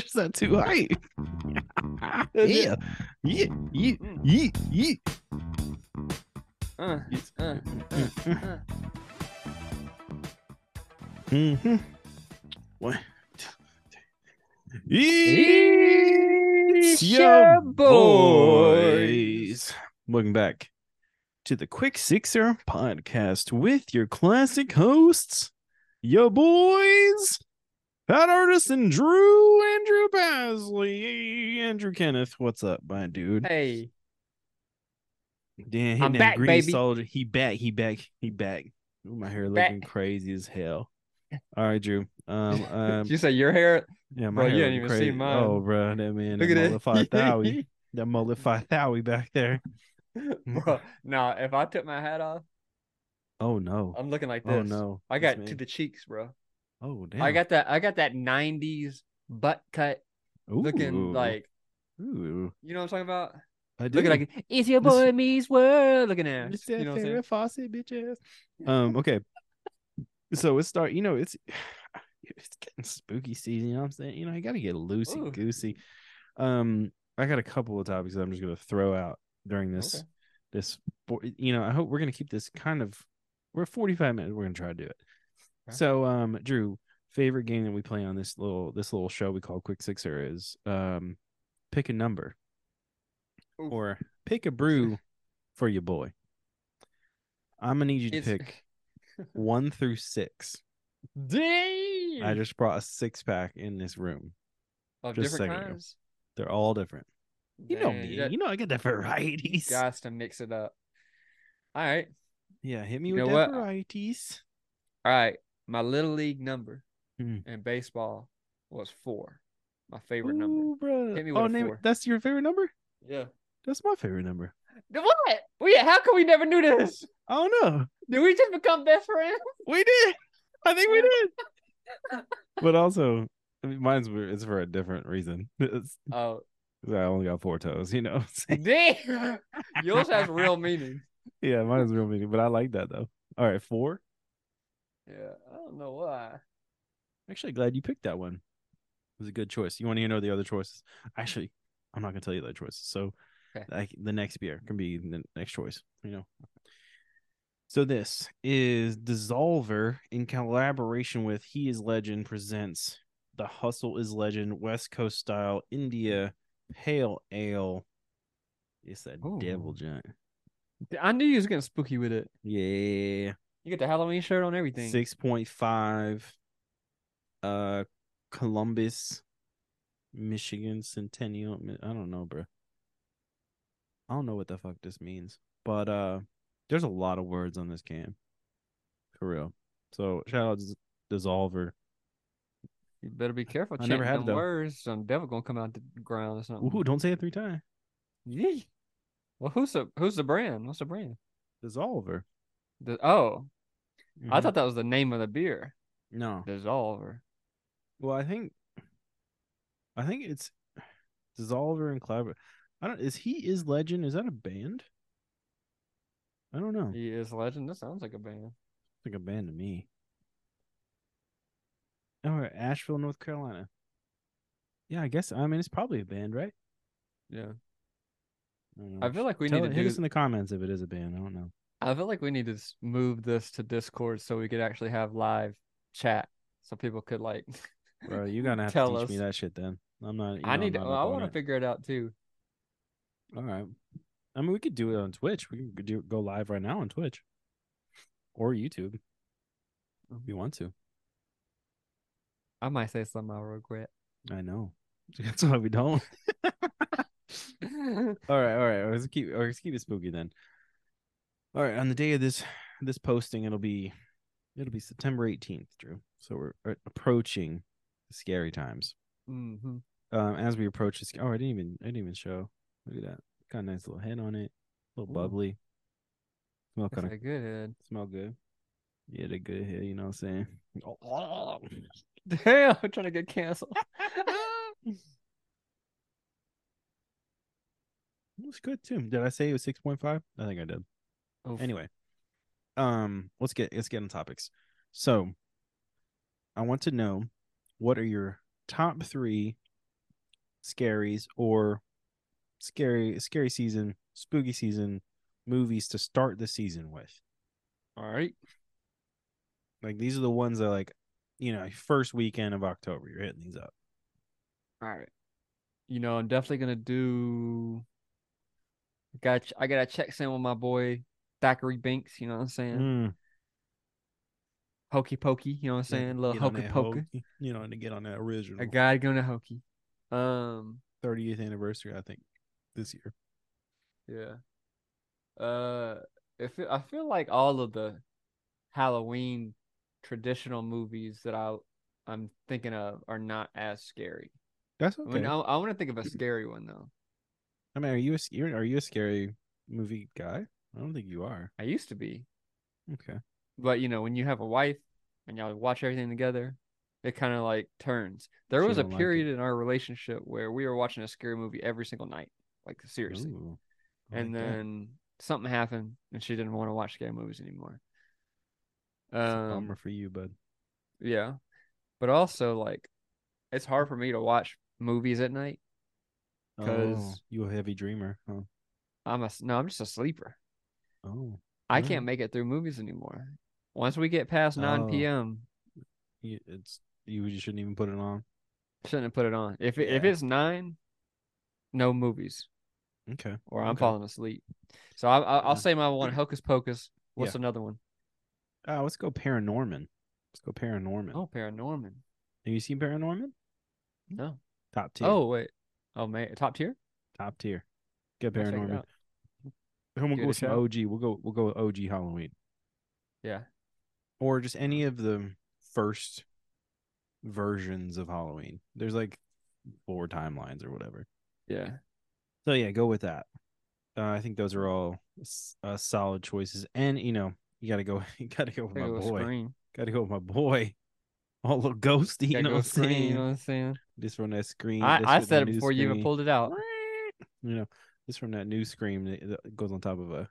just not too hype. yeah, yeah, yeah, yeah, yeah. Uh, uh, uh, uh. Mm-hmm. One, two, three. It's It's your your boys. boys. Welcome back to the Quick Sixer podcast with your classic hosts, your boys, Pat Artus and Drew Andrew Paslay. Andrew Kenneth, what's up, my dude? Hey, Damn, I'm back, green baby. soldier. He back, he back, he back. Ooh, my hair Back. looking crazy as hell. All right, Drew. Um, um you say your hair? Yeah, my Bro, hair you ain't even seen crazy. mine. Oh, bro, that man, Look that at that. thowie, that mollified thowie back there. Bro, nah, if I took my hat off, Oh no! I'm looking like this. Oh no! I got to the cheeks, bro. Oh damn! I got that. I got that '90s butt cut, looking like Ooh, you know what I'm talking about. I do. Looking like it's your This- boy Me's world. Looking at It's you know what I'm saying. Farrah Fawcett bitch ass. Um. Okay. So it start. You know, it's it's getting spooky season. You know what I'm saying? You know, you got to get loosey Ooh. goosey. Um. I got a couple of topics that I'm just gonna throw out during this. Okay. This. You know, I hope we're gonna keep this kind of. We're 45 minutes. We're gonna try to do it. Okay. So, um, Drew, favorite game that we play on this little this little show we call Quick Sixer is um, pick a number Ooh. or pick a brew for your boy. I'm gonna need you to It's- pick one through six. Dang. I just brought a six pack in this room. of just different second ago. They're all different. You know me. got- You know I get the varieties. Guys to mix it up. All right. Yeah, hit me You with the varieties. All right. My little league number Hmm. in baseball was four. My favorite number. Bro. Hit me oh, with a name four. that's your favorite number? Yeah. That's my favorite number. What? Wait, how come we never knew this? I don't know. Did we just become best friends? We did. I think we did. but also, I mean, mine's weird. It's for a different reason. It's, Oh, 'cause I only got four toes, you know. what damn. Yours has real meaning. yeah, mine is real meaning, but I like that though. All right, four. Yeah. I don't know why. Actually, glad you picked that one. It was a good choice. You want to know the other choices? Actually, I'm not gonna tell you the other choices. So, Okay. like the next beer can be the next choice. You know. So this is Dissolver in collaboration with He Is Legend presents the Hustle is Legend West Coast style India Pale Ale. It's that devil Ooh. giant. I knew you was getting spooky with it. Yeah. You get the Halloween shirt on everything. Six point five. Uh, Columbus, Michigan Centennial. I don't know, bro. I don't know what the fuck this means, but uh, there's a lot of words on this can, for real. So shout out to Dissolver. You better be careful. I never had them words. Some devil gonna come out the ground or something. Ooh, don't say it three times. Yeah. Well, who's the who's the brand? What's the brand? Dissolver. The, oh, I Mhm. thought that was the name of the beer. no. Dissolver. Well, I think, I think it's Dissolver and Collaborator. I don't. Is he is Legend? Is that a band? I don't know. He is legend. That sounds like a band. like a band to me. Oh, Asheville, North Carolina. Yeah, I guess. I mean, it's probably a band, right? Yeah. I. I feel like we Tell- need to hit do. us in the comments if it is a band. I don't know. I feel like we need to move this to Discord so we could actually have live chat, so people could like. Bro, you're gonna have to teach us. me that shit then. I'm not. I know, need. To, I'm well, not I want to figure it out too. All right. I mean, we could do it on Twitch. We could do go live right now on Twitch or YouTube if mm-hmm. you want to. I might say something I'll regret. I know. That's why we don't. All right, all right. Let's keep let's keep it spooky then. All right, on the day of this this posting, it'll be it'll be September 18th, Drew. So we're approaching scary times. hmm Um, as we approach this, oh, I didn't even I didn't even show. Look at that, got a nice little head on it, a little Ooh. bubbly. Smell kind of good head. smell good. Yeah, the good head. You know what I'm saying? Damn, I'm trying to get canceled. It was good too. Did I say it was six point five? I think I did. Oof. Anyway, um, let's get let's get on topics. So, I want to know what are your top three scaries or scary scary season, spooky season movies to start the season with. All right. Like these are the ones that like, you know, first weekend of October, you're hitting these up. All right. You know, I'm definitely gonna do. Got I gotta check in with my boy Thackery Binx. You know what I'm saying? Mm, Hokey pokey. You know what I'm saying? little get on hokey pokey. You know, to get on that original A guy going to hokey. Um. 30th anniversary, I think, this year. Yeah. Uh. If it, I feel like all of the Halloween traditional movies that I I'm thinking of are not as scary. That's okay. I mean, I, I want to think of a scary one though. I mean, are you a are you a scary movie guy? I don't think you are. I used to be, Okay. but you know, when you have a wife and y'all watch everything together, it kind of like turns. There She was a don't like period in our relationship where we were watching a scary movie every single night, like seriously. Ooh, I and like that. then something happened, and she didn't want to watch scary movies anymore. A Um, bummer for you, bud. yeah, but also like, it's hard for me to watch movies at night. 'cause- Oh, you a heavy dreamer, huh? I'm a no, I'm just a sleeper. Oh, I can't make it through movies anymore. Once we get past 9 Oh. p.m., it's you. You shouldn't even put it on. shouldn't have put it on. If it, if it's nine, no movies, Okay. or I'm Okay. falling asleep. So I, I, I'll Yeah. say my one, Hocus Pocus. What's Yeah. another one? Uh, let's go Paranorman. Let's go Paranorman. Oh, Paranorman. Have you seen Paranorman? No. Top tier. Oh wait. Oh man, top tier. top tier. Get I'll check it Paranorman. And we'll go with some. OG. We'll go. We'll go with OG Halloween, Yeah. or just any of the first versions of Halloween. There's like four timelines or whatever. Yeah. So yeah, go with that. Uh, I think those are all uh, solid choices, and you know you got to go. You got to go with my boy. Scream. Got to go with my boy. All little ghosty. You know go what I'm saying? You know what I'm saying? Just from that screen. I, I said it before you even pulled it out. You know, this from that new scream that goes on top of a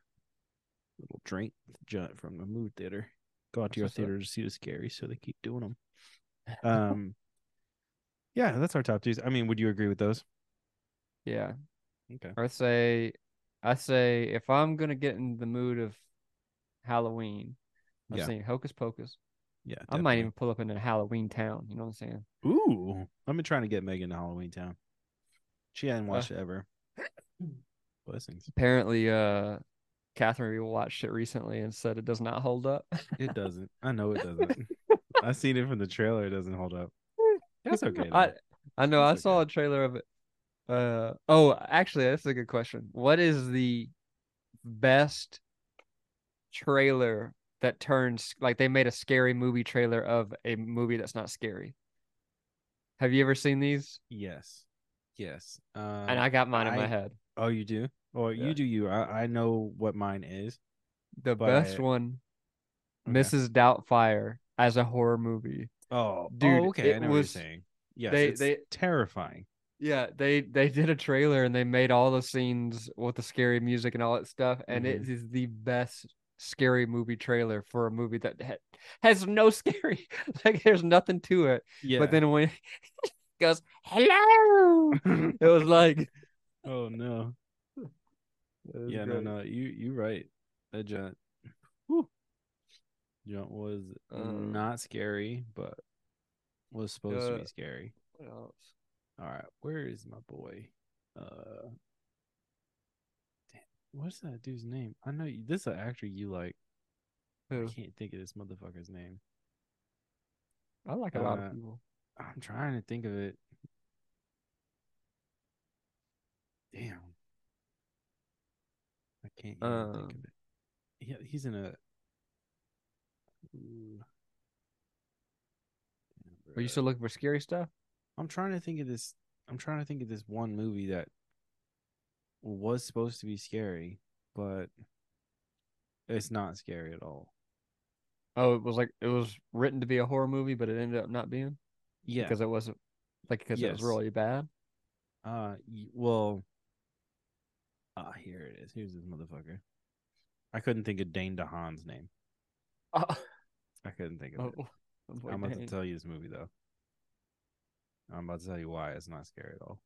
little drink jut from the movie theater. Go out to your That's what's up. theater to see the scary, so they keep doing them. Um, yeah, that's our top twos. I mean, would you agree with those? Yeah. Okay. I say, I say, if I'm gonna get in the mood of Halloween, I'm Yeah. saying Hocus Pocus. Yeah, I might even pull up in a Halloween town. You know what I'm saying? Ooh, I've been trying to get Megan to Halloween Town. She hadn't Uh, watched it ever. Blessings. Apparently, uh, Catherine watched it recently and said it does not hold up. It doesn't. I know it doesn't. I've seen it from the trailer. It doesn't hold up. That's okay. I though. I know. I saw okay. a trailer of it. Uh oh, actually, that's a good question. What is the best trailer that turns like they made a scary movie trailer of a movie that's not scary? Have you ever seen these? Yes. Yes. and Um, I got mine in my head. Oh, you do? Or Yeah. you do you. I, I know what mine is. The but best one, Okay. Mrs. Doubtfire as a horror movie. Oh, Dude, oh, okay. I know was- what you're saying. Yes, they- they- terrifying. Yeah, they they did a trailer and they made all the scenes with the scary music and all that stuff, and it Mhm. is the best scary movie trailer for a movie that ha- has no scary, like there's nothing to it. Yeah. But then when it goes hello, it was like oh no. Yeah, no, great. no. You you right. That. Whew. Jaunt was Um, not scary, but was supposed to uh, be scary. What else? All right, where is my boy? Uh, damn, what's that dude's name? I know you, this is an actor you like. Who? I can't think of this motherfucker's name. I like a lot uh, of people. I'm trying to think of it. Damn. I can't even Um, think of it. Yeah, he's in a. Ooh. Are you still looking for scary stuff? I'm trying to think of this. I'm trying to think of this one movie that was supposed to be scary, but it's not scary at all. Oh, it was like it was written to be a horror movie, but it ended up not being Yeah. because it wasn't like because it was really bad. Uh. Well. Ah, here it is. Here's this motherfucker. I couldn't think of Dane DeHaan's name. Oh, I couldn't think of oh, it. oh boy, I'm about dang. to tell you this movie though. I'm about to tell you why it's not scary at all.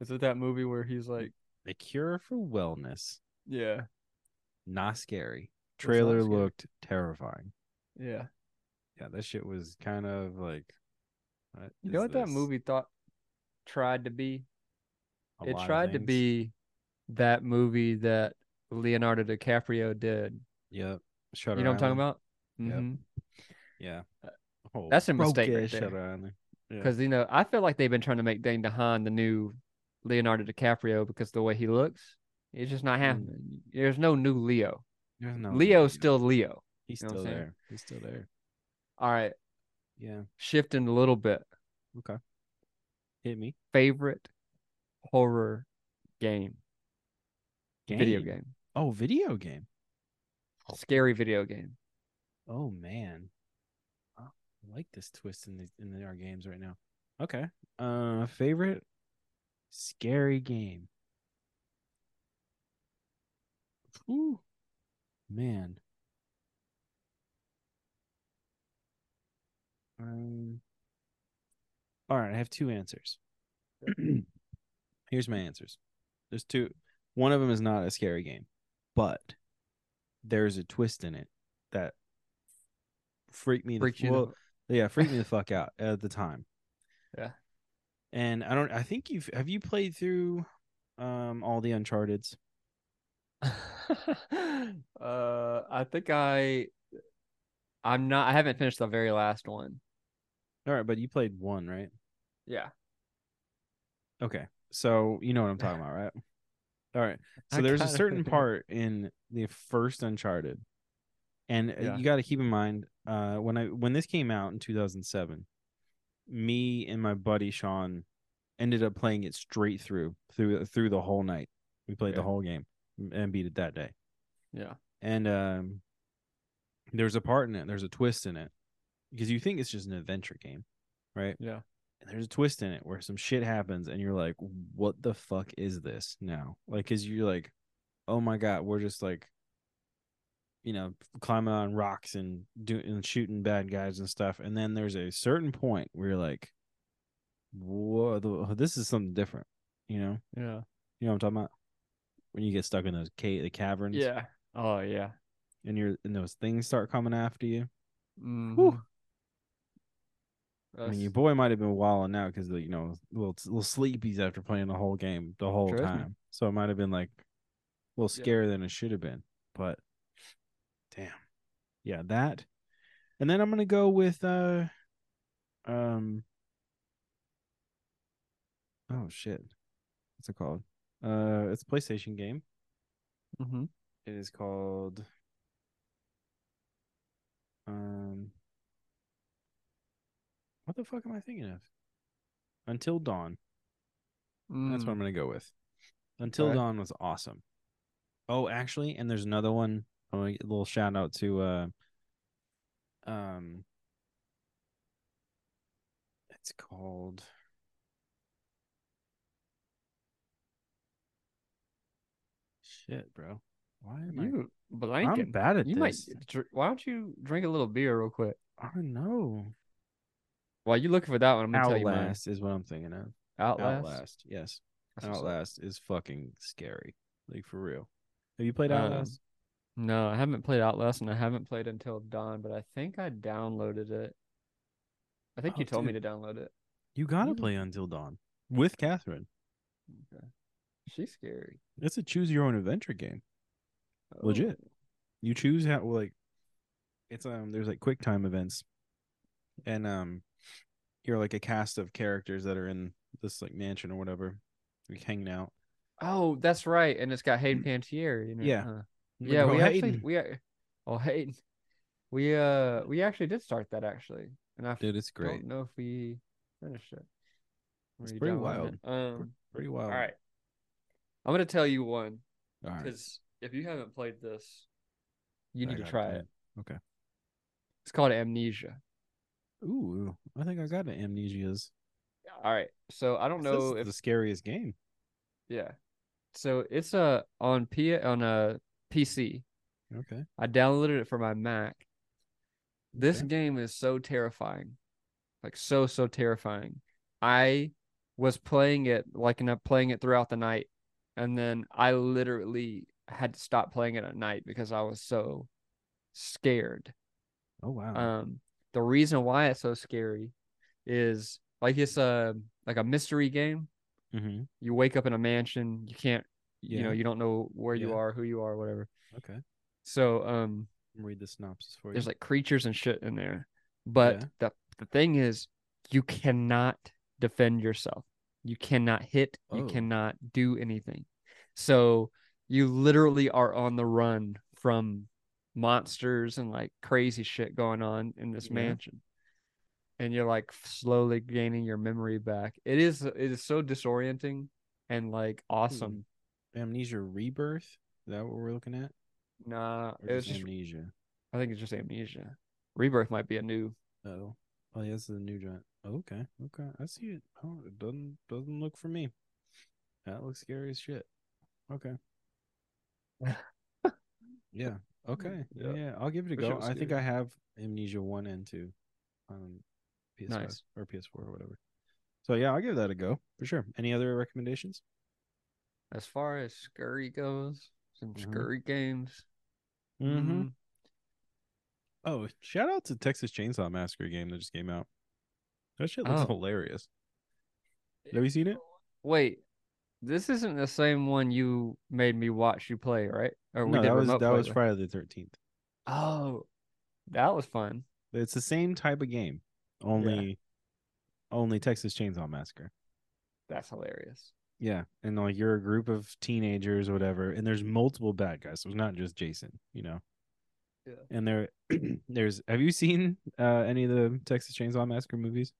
Is it that movie where he's like, A Cure for Wellness. yeah, Not scary. not Trailer scary. looked terrifying. yeah. Yeah, that shit was kind of like. You know what that movie thought tried to be? A it tried to be that movie that Leonardo DiCaprio did. Yep. Shutter you know what I'm talking about? Yep. hmm Yeah. Oh, that's a mistake right there. Shutter Yeah. Because you know, I feel like they've been trying to make Dane DeHaan the new Leonardo DiCaprio because the way he looks, it's just not Mm. happening. There's no new Leo. No Leo's Leo. still Leo. He's you know still there. He's still there. All right, Yeah. shifting a little bit. Okay. Hit me. Favorite horror game, video game, Oh, video game. scary video game. Oh man. I like this twist in the in our games right now. Okay. Uh favorite scary game. Ooh. Man. Um All right, I have two answers. Here's my answers. There's two. One of them is not a scary game, but there's a twist in it that freaked me. Freaked the, you well, yeah, freaked me the fuck out at the time. Yeah. And I don't. I think you've have you played through um all the Uncharted's. uh, I think I, I'm not. I haven't finished the very last one. All right, but you played one, right? Yeah. Okay, so you know what I'm talking about, right? All right. So I there's a certain part in the first Uncharted, and uh, Yeah. you got to keep in mind uh, when I when this came out in 2007, me and my buddy Sean ended up playing it straight through through through the whole night. We played the whole game and beat it that day. Yeah. And um, there's a part in it. There's a twist in it because you think it's just an adventure game, right? Yeah. And there's a twist in it where some shit happens and you're like what the fuck is this now? Like because you're like oh my god we're just like you know climbing on rocks and doing and shooting bad guys and stuff. And then there's a certain point where you're like whoa the, this is something different you know? Yeah. you know what i'm talking about? When you get stuck in those cave the caverns. Yeah. Oh yeah. and you're and those things start coming after you mm-hmm. I mean, your boy might have been wilding out because you know little little sleepies after playing the whole game the whole Trust me. time. So it might have been like a little Yeah. scarier than it should have been. But damn, yeah, that. And then I'm gonna go with uh, um, oh shit, what's it called? Uh, it's a PlayStation game. Mm-hmm. It is called um. What the fuck am I thinking of? Until Dawn. That's what I'm Mm. gonna go with. Until Okay. Dawn was awesome. Oh, actually, and there's another one. To a little shout out to uh um it's called Shit, bro. Why am You I blanking. I'm bad at you this. might. Why don't you drink a little beer real quick? I know. While you looking for that one, I'm gonna tell you mine. Outlast is what I'm thinking of. Outlast. Outlast. Yes. That's what's up. Outlast is fucking scary. Like for real. Have you played Um, Outlast? No, I haven't played Outlast, and I haven't played Until Dawn, but I think I downloaded it. I think Oh, you told me to download it. You gotta mm. play Until Dawn with Catherine. Okay. She's scary. It's a choose your own adventure game. Legit. Oh. You choose how like it's um there's like quick time events and um you're like a cast of characters that are in this like mansion or whatever, like hanging out. Oh, that's right, and it's got Hayden Panettiere. You know, Mm. Yeah. huh? Yeah. "Oh, We actually we oh Hayden, we uh we actually did start that actually, and I dude, it's great. don't know if we finished it. It's pretty wild. it. Um. Pretty wild. All right. I'm gonna tell you one All right. because if you haven't played this, you I need to try play it. Okay. It's called Amnesia. Ooh, I think I got the amnesias. All right. So I don't This know if the scariest game. yeah. So it's a on P on a PC. Okay. I downloaded it for my Mac. This Okay. game is so terrifying. Like so so terrifying. I was playing it like and playing it throughout the night, and then I literally had to stop playing it at night because I was so scared. Oh wow. Um, the reason why it's so scary is like it's a like a mystery game. mm-hmm. You wake up in a mansion, you can't, you know, you don't know where you are, who you are, whatever. Okay. So, um, Read the synopsis for you. there's like creatures and shit in there. But Yeah. the the thing is, you cannot defend yourself. You cannot hit. You Oh. cannot do anything. So you literally are on the run from monsters and like crazy shit going on in this Yeah. mansion. And you're like slowly gaining your memory back. It is it is so disorienting and like hmm. awesome. Amnesia Rebirth. Is that what we're looking at? Nah, Or it just Amnesia? I think it's just amnesia. Rebirth might be a new Oh. Oh, yeah, this is a new giant. Oh, okay. Okay. I see it. Oh, it doesn't doesn't look for me. That looks scary as shit. Okay. yeah. Okay. Yeah. Yeah. I'll give it a shit go. was I think. I have Amnesia one and two on PS5 Nice. or PS4 or whatever. So yeah, I'll give that a go for sure. Any other recommendations? as far as scurry goes, some Mhm. scurry games. Mm-hmm. Mm, Oh, shout out to Texas Chainsaw Massacre game that just came out. That shit looks Oh. hilarious. Have you seen it? Wait, this isn't the same one you made me watch you play, right? Or we No, did that was that was with- Friday the Thirteenth. Oh, that was fun. It's the same type of game, only only Texas Chainsaw Massacre. That's hilarious. Yeah, and like you're a group of teenagers or whatever, and there's multiple bad guys, so it's not just Jason, you know. Yeah. And there, there's. Have you seen uh, any of the Texas Chainsaw Massacre movies?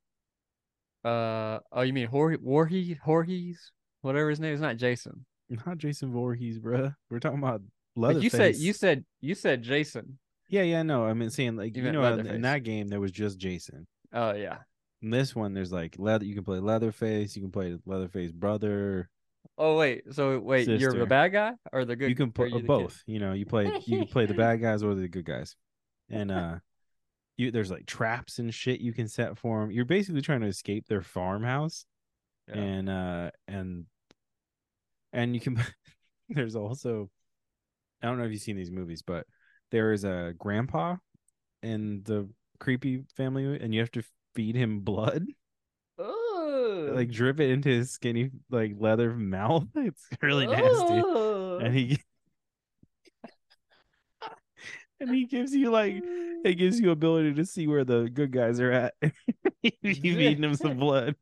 Uh, oh, you mean Jorge, Jorge, Jorge's, whatever his name is, not Jason. Not Jason Voorhees, bruh. We're talking about Like Leatherface. you said, you said, you said Jason. Yeah, yeah, no. I mean, saying like You you, know, in, Leatherface. in that game there was just Jason. Oh yeah. In this one, there's like leather. You can play Leatherface. You can play Leatherface brother. Oh wait, so wait, you're the bad guy or the good? you can play you the kid? both. You know, you play you can play the bad guys or the good guys, and uh, you there's like traps and shit you can set for them. You're basically trying to escape their farmhouse, Yeah. and uh, and and you can. there's also, I don't know if you've seen these movies, but there is a grandpa in the creepy family, and you have to feed him blood. Ugh. like drip it into his skinny like leather mouth. It's really nasty. Ugh. And he and he gives you like it gives you ability to see where the good guys are at. you feeding him some blood.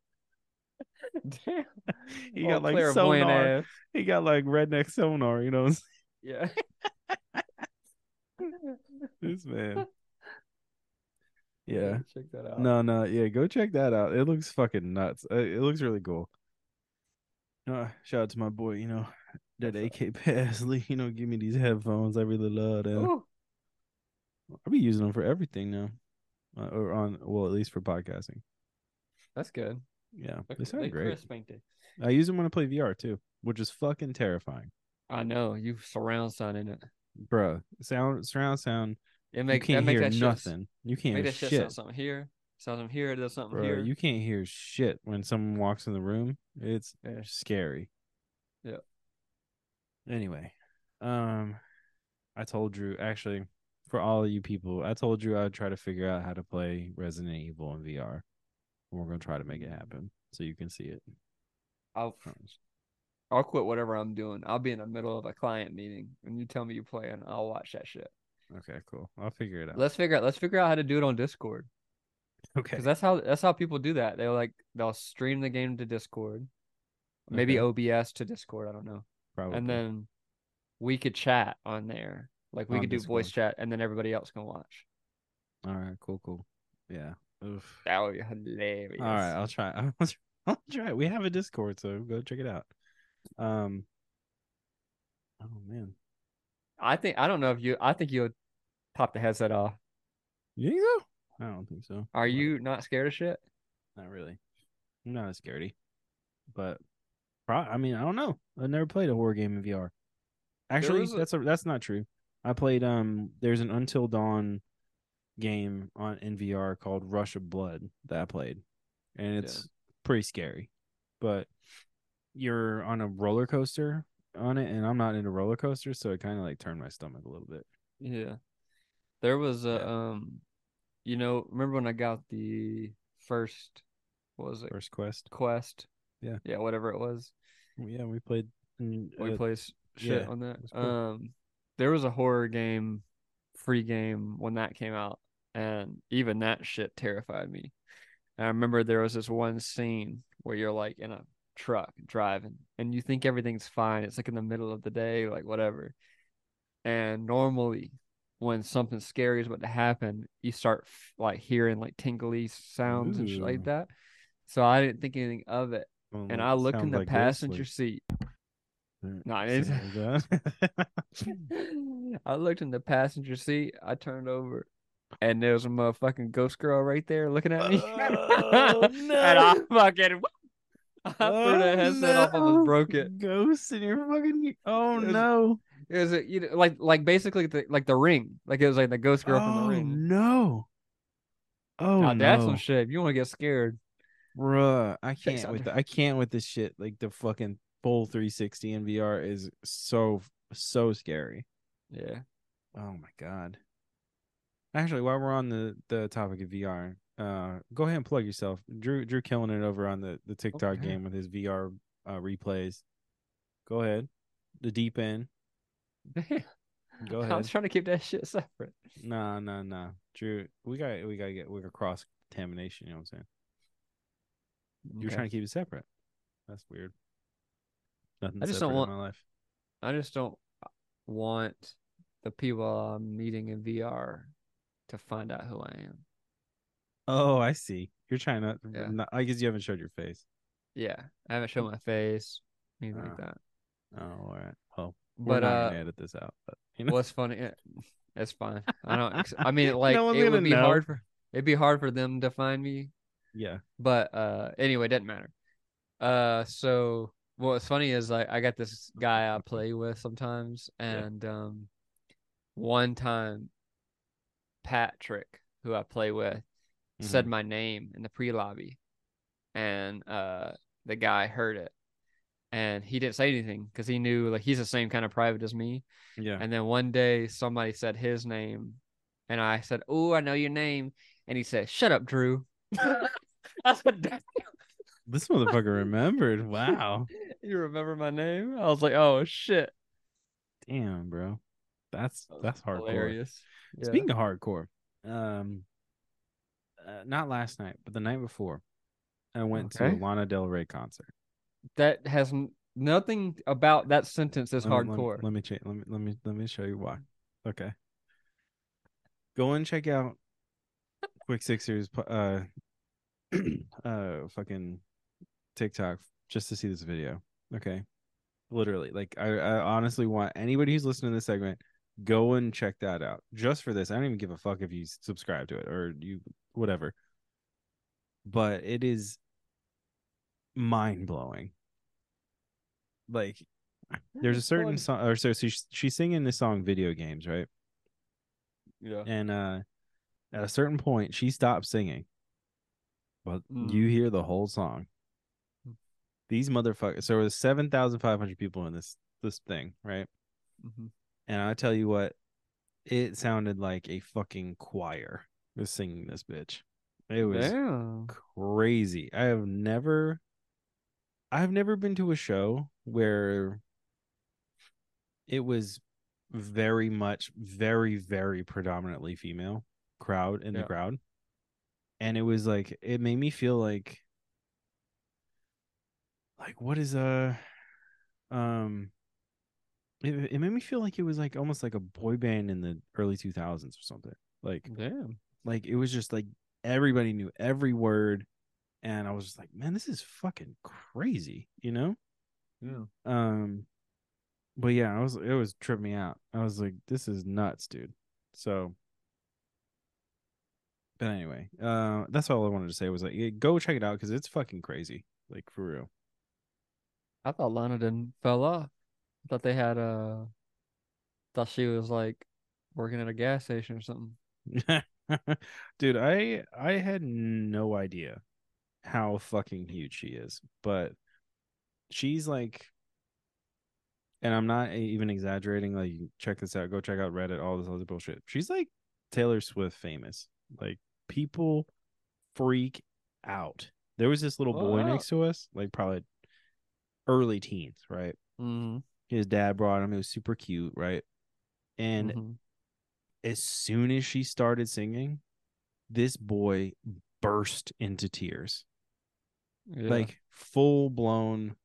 Damn. He got like sonar. ass. He got like redneck sonar, you know. Yeah. this man. Yeah. Check that out. No, no, yeah, go check that out. It looks fucking nuts. Uh, It looks really cool. Uh, shout out to my boy, you know, that AK Paslay, you know, give me these headphones. I really love them. I'll be using them for everything now, uh, or on well, at least for podcasting. that's good. Yeah, they sound look great. they? I use them when I play VR too, which is fucking terrifying, I know you surround sound in it. bruh. Sound surround sound. It makes You can't hear that shit, nothing. You can't Make hear that shit shit, sound something here, sound something here, does something bro. here. You can't hear shit when someone walks in the room. It's Yeah. scary. Yeah. Anyway, um, I told Drew actually for all of you people, I told Drew I'd try to figure out how to play Resident Evil in VR. We're gonna try to make it happen so you can see it. I'll I'll quit whatever I'm doing. I'll be in the middle of a client meeting and you tell me you play and I'll watch that shit. Okay, cool. I'll figure it out. Let's figure out let's figure out how to do it on Discord. okay. Because that's how that's how people do that. They'll like they'll stream the game to Discord. Maybe OBS to Discord, I don't know. Probably. And then we could chat on there. Like we On could do voice chat and then everybody else can watch. all right, cool, cool. Yeah. Oof. That would be hilarious. All right, I'll try. I'll try. I'll try. We have a Discord, so go check it out. Um. Oh man, I think I don't know if you I think you'll pop the headset off. you think so? I don't think so. Are you not scared of shit? Not really. I'm not as scaredy, but I mean, I don't know. I've never played a horror game in VR. Actually, a- that's a, that's not true. I played um. There's an Until Dawn game on NVR called Rush of Blood that I played, and it's pretty scary. but you're on a roller coaster on it, and I'm not into roller coasters, so it kind of like turned my stomach a little bit. Yeah. There was a Yeah. um you know, remember when I got the first what was it? First quest, Quest? Yeah. Yeah, whatever it was. yeah, we played. We uh, played shit yeah, on that. cool. Um there was a horror game, free game when that came out, and even that shit terrified me. And I remember there was this one scene where you're like in a truck driving and you think everything's fine. It's like in the middle of the day, like whatever. And normally when something scary is about to happen, you start f- like hearing like tingly sounds and shit like that. So I didn't think anything of it. well, And I looked in the like passenger seat. No, it Something is- like that. I looked in the passenger seat. I turned over, and there was a motherfucking ghost girl right there looking at me. Oh, And I fucking, I threw oh, the headset off, almost broke it. Ghosts in your fucking. Oh It was- no! It was a, you know, like like basically the, like the ring, like it was like the ghost girl from oh the ring. no! Oh now that's no, some shit. You want to get scared, bruh! I can't with the, I can't with this shit. Like the fucking full 360 in VR is so so scary. yeah. Oh my god. Actually, while we're on the the topic of VR, uh, go ahead and plug yourself. Drew Drew killing it over on the the TikTok yeah. game with his VR uh, replays. Go ahead. The deep end. Damn. Go I ahead. was trying to keep that shit separate. Nah, nah, nah. Drew, we got we got to get we got cross contamination. You know what I'm saying? You're trying to keep it separate. That's weird. Nothing I just don't want- my life. I just don't want the people I'm meeting in VR to find out who I am. Oh, I see. You're trying to. Yeah. not- I guess you haven't showed your face. Yeah, I haven't shown my face, anything Oh. like that. Oh, all right. Well, we're But not uh, gonna edit this out. But you know, what's funny? It's fine. I don't. I mean, like one's it would be know. hard for it'd be hard for them to find me. yeah. But uh, anyway, it doesn't matter. Uh, so what's funny is like I got this guy I play with sometimes, Yeah. and um, one time, Patrick, who I play with, said Mhm. my name in the pre lobby, and uh, the guy heard it, and he didn't say anything because he knew like he's the same kind of private as me. Yeah. And then one day somebody said his name, and I said, "Oh, I know your name," and he said, "Shut up, Drew." I said, "Damn, This motherfucker remembered. Wow. "You remember my name?" I was like, "Oh shit." Damn, bro. That's That was that's hardcore. Hilarious. Yeah. Speaking of hardcore, um, uh, not last night, but the night before, I went to Okay. a Lana Del Rey concert. that has n- nothing about that sentence is Let me- let me- hardcore. Let me check. Let me let me let me show you why. Okay. Go and check out Quick Sixers uh uh fucking TikTok just to see this video. Okay. Literally. Like I, I honestly want anybody who's listening to this segment, go and check that out. Just for this. I don't even give a fuck if you subscribe to it or you whatever. But it is mind blowing. Like there's a certain song or so she's she's singing this song video games right Yeah. and uh at a certain point she stops singing but Mm. you hear the whole song these motherfuckers so there's 7500 people in this this thing right Mhm. And i tell you what it sounded like a fucking choir was singing this bitch it was Damn. crazy. I have never I've never been to a show where it was very much very very predominantly female crowd in the crowd. And it was like it made me feel like like what is a um it, it made me feel like it was like almost like a boy band in the early 2000s or something. Like Damn. like it was just like everybody knew every word and i was just like man this is fucking crazy you know Yeah. um but yeah i was it was tripping me out i was like this is nuts dude so but anyway uh that's all i wanted to say was like yeah, go check it out because it's fucking crazy like for real I thought Lana didn't fell off. Thought they had uh thought she was like working at a gas station or something. dude i i had no idea how fucking huge she is but she's like and I'm not even exaggerating. Like, check this out. Go check out Reddit. All this other bullshit. She's like Taylor Swift famous. Like, people freak out. There was this little boy Wow. next to us, like probably early teens, right? Mm-hmm. His dad brought him. It was super cute, right? And Mhm. as soon as she started singing, this boy burst into tears. Yeah. Like full blown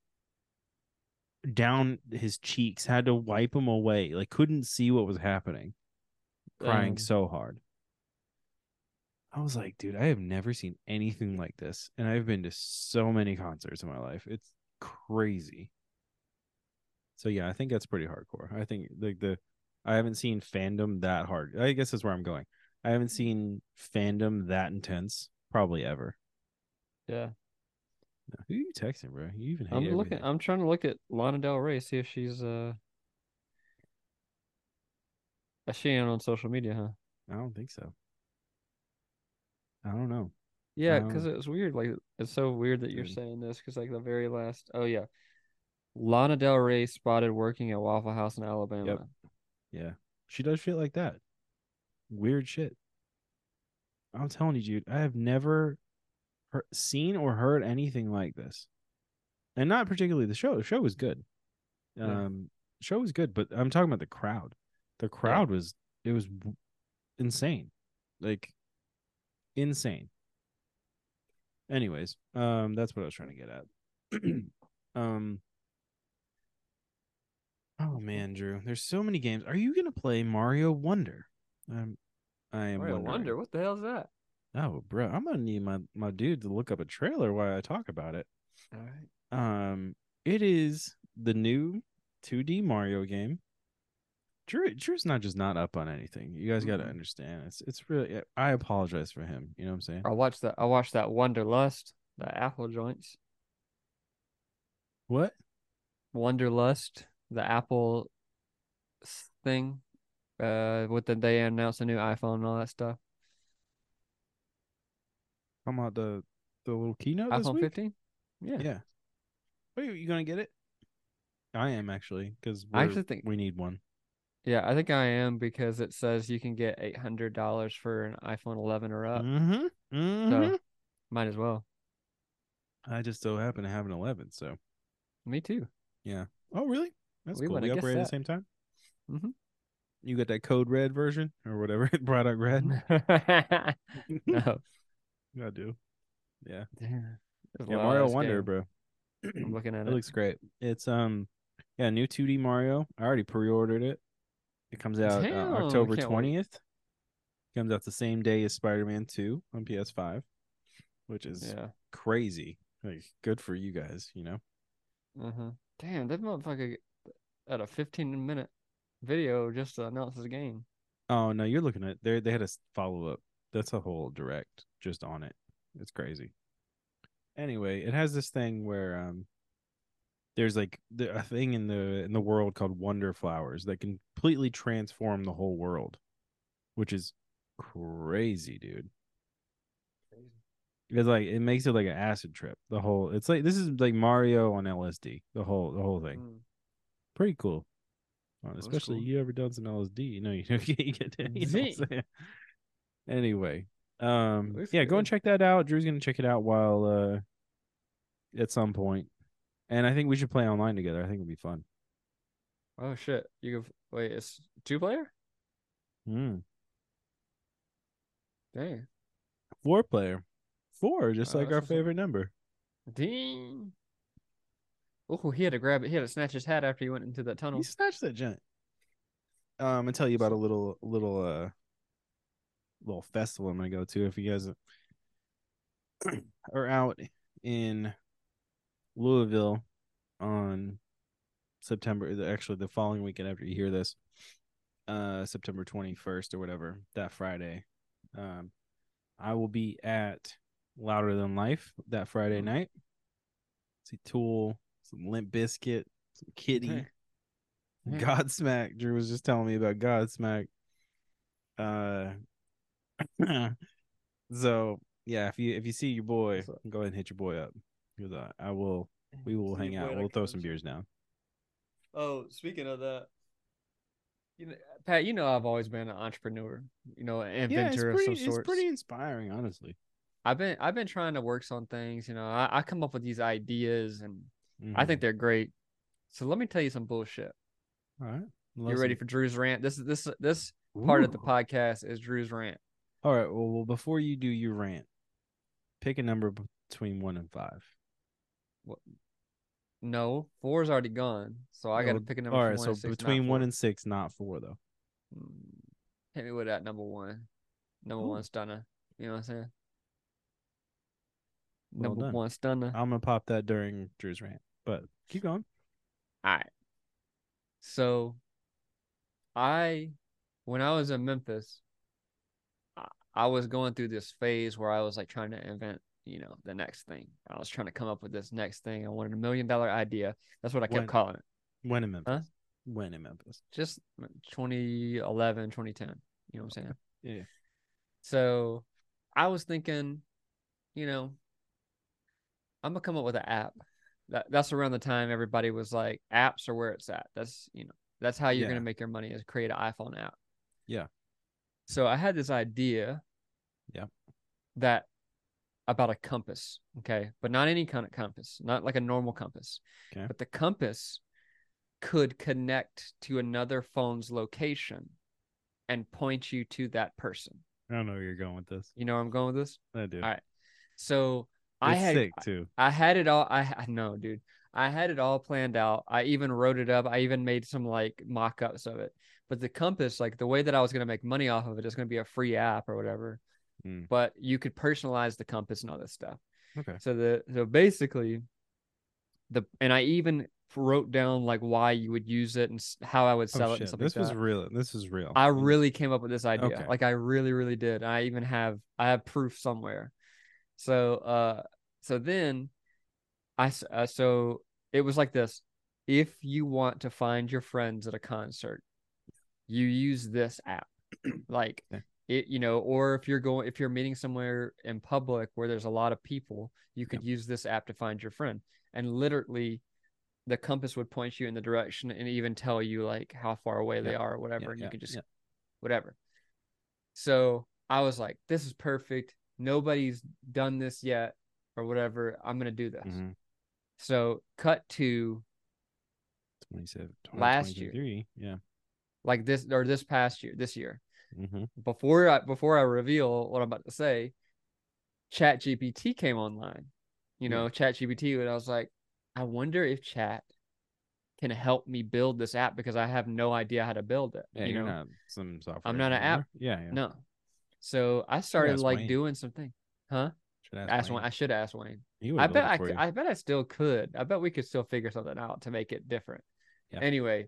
down his cheeks, had to wipe them away, like couldn't see what was happening, crying Damn. so hard. I was like, dude, I have never seen anything like this. And I've been to so many concerts in my life. It's crazy. So yeah, I think that's pretty hardcore. I think like the I haven't seen fandom that hard. I guess that's where I'm going. I haven't seen fandom that intense probably ever. yeah. Who are you texting, bro? You even hate I'm looking. everything. I'm trying to look at Lana Del Rey, see if she's uh. uh, She ain't on social media, huh? I don't think so. I don't know. Yeah, Um, because it's weird. Like it's so weird that you're saying this because like the very last. Oh yeah, Lana Del Rey spotted working at Waffle House in Alabama. Yeah. She does shit like that. Weird shit. I'm telling you, dude, I have never heard, seen or heard anything like this. And not particularly the show. The show was good. Yeah. Um show was good, but I'm talking about the crowd. The crowd was it was insane. Like insane. Anyways, um that's what I was trying to get at. um Oh man, Drew, there's so many games. Are you gonna play Mario Wonder? Um, I am Mario wondering. Wonder, what the hell's that? Oh, bro, I'm gonna need my my dude to look up a trailer while I talk about it. All right. Um, it is the new 2D Mario game. Drew, Drew's not just not up on anything. You guys got to understand. It's it's really. I apologize for him. You know what I'm saying? I watched that. I watched that Wonderlust, the Apple joints. What? Wonderlust, the Apple thing. Uh, with the they announced a new iPhone and all that stuff. Talking about the the little keynote iPhone 15. Yeah. Yeah. Wait, you gonna get it? I am actually because I actually think- we need one. Yeah, I think I am because it says you can get eight hundred dollars for an iPhone 11 or up. Mm-hmm. Mm-hmm. So might as well. I just so happen to have an 11, so Me too. yeah. Oh, really? That's We cool. We upgraded at the same time. Mhm. You got that code red version or whatever product red. no. I do. Yeah. Damn. Yeah, Mario Wonder, game. bro. I'm looking at It it. looks great. It's um, yeah, new 2D Mario. I already pre-ordered it. It comes out Damn, uh, October can't wait. twentieth. Comes out the same day as Spider-Man Two on PS5, which is Yeah. crazy. Like, good for you guys, you know. Uh-huh. Damn, that motherfucker at a 15 minute video just to announce his game. Oh no, you're looking at they they had a follow up. That's a whole direct just on it. It's crazy. Anyway, it has this thing where um there's like the, a thing in the in the world called wonder flowers that can completely transform the whole world, which is crazy, dude. It's like it makes it like an acid trip. The whole it's like this is like Mario on LSD. The whole the whole thing. Mm. Pretty cool. Uh, That's especially cool. you ever done some LSD, you know you know you get to, you know what I'm saying? Anyway, um yeah, go and check that out. Drew's gonna check it out while uh at some. And I think we should play online together. I think it'd be fun. Oh shit. You can wait, it's two player? Hmm. Dang. Four player. Four, just Oh, like our favorite number. Ding. Oh, he had to grab it. He had to snatch his hat after he went into that tunnel. He snatched that giant. Um, I'm gonna tell you about a little little uh little festival I'm gonna go to if you guys are out in Louisville on September actually the following weekend after you hear this, uh September 21st or whatever, that Friday. Um I will be at Louder Than Life that Friday Mm. night. See Tool, some Limp Bizkit, some Kitty. Yeah. Godsmack. Drew was just telling me about Godsmack. Uh, so yeah, if you if you see your boy, go ahead and hit your boy up because I, I will We will See hang out. We'll throw some beers down. Oh, speaking of that, you know, Pat, you know I've always been an entrepreneur. You know, an Yeah, inventor pretty. of some sort. It's pretty inspiring, honestly. I've been I've been trying to work on things. You know, I, I come up with these ideas, and I Mhm. think they're great. So let me tell you some bullshit. All right. You ready for Drew's rant? This is this this part of the podcast is Drew's rant. All right. Well, well, before you do your rant, pick a number between one and five. What? No, four's already gone, so I got to pick a number. All right, one So six, between one and six, not four though. Mm, hit me with that number one. Number Ooh. one stunner. You know what I'm saying? Well number done. one stunner. I'm gonna pop that during Drew's rant, but keep going. All right. So, I, when I was in Memphis, I, was going through this phase where I was like trying to invent, you know, the next thing. I was trying to come up with this next thing. I wanted a million dollar idea. That's what I kept When- calling it. When in Memphis? When in Memphis? Just 2011, 2010. You know what I'm saying? Yeah. So, I was thinking, you know, I'm gonna come up with an app. That that's around the time everybody was like, apps are where it's at. That's you know, that's how you're Yeah. gonna make your money is create an iPhone app. Yeah. So I had this idea. Yeah. That about a compass, okay, but not any kind of compass, not like a normal compass. Okay. But the compass could connect to another phone's location and point you to that person. I don't know where you're going with this. You know where I'm going with this? I do. All right. So I had sick too. I had it all. I I know, dude. I had it all planned out. I even wrote it up. I even made some like mock-ups of it. But the compass, like the way that I was gonna make money off of it is gonna be a free app or whatever. Mm. But you could personalize the compass and all this stuff. Okay. So the so basically, the and I even wrote down like why you would use it and how I would sell Oh it and stuff This like was that. real. This is real. I Mm. really came up with this idea. Okay. Like I really, really did. I even have I have proof somewhere. So uh so then I uh, so it was like this. If you want to find your friends at a concert, you use this app. like Okay. it, you know, or if you're going if you're meeting somewhere in public where there's a lot of people, you could use this app to find your friend. And literally the compass would point you in the direction and even tell you like how far away they are or whatever, Yeah, and yeah, you could just yeah. whatever. So I was like, this is perfect. Nobody's done this yet, or whatever. I'm gonna do this. Mhm. So cut to 27, Last year. Yeah. like this or this past year, this year. Mm-hmm. Before I before I reveal what I'm about to say, Chat GPT came online. You know, Chat GPT, and I was like, I wonder if Chat can help me build this app because I have no idea how to build it. Yeah, you know, not some software. I'm not an app- Yeah, yeah. no. So I started ask like Wayne. doing something. Huh? Should Ask Wayne. I should ask Wayne. I bet I, it for c- you. I bet I still could. I bet we could still figure something out to make it different. Yeah. Anyway,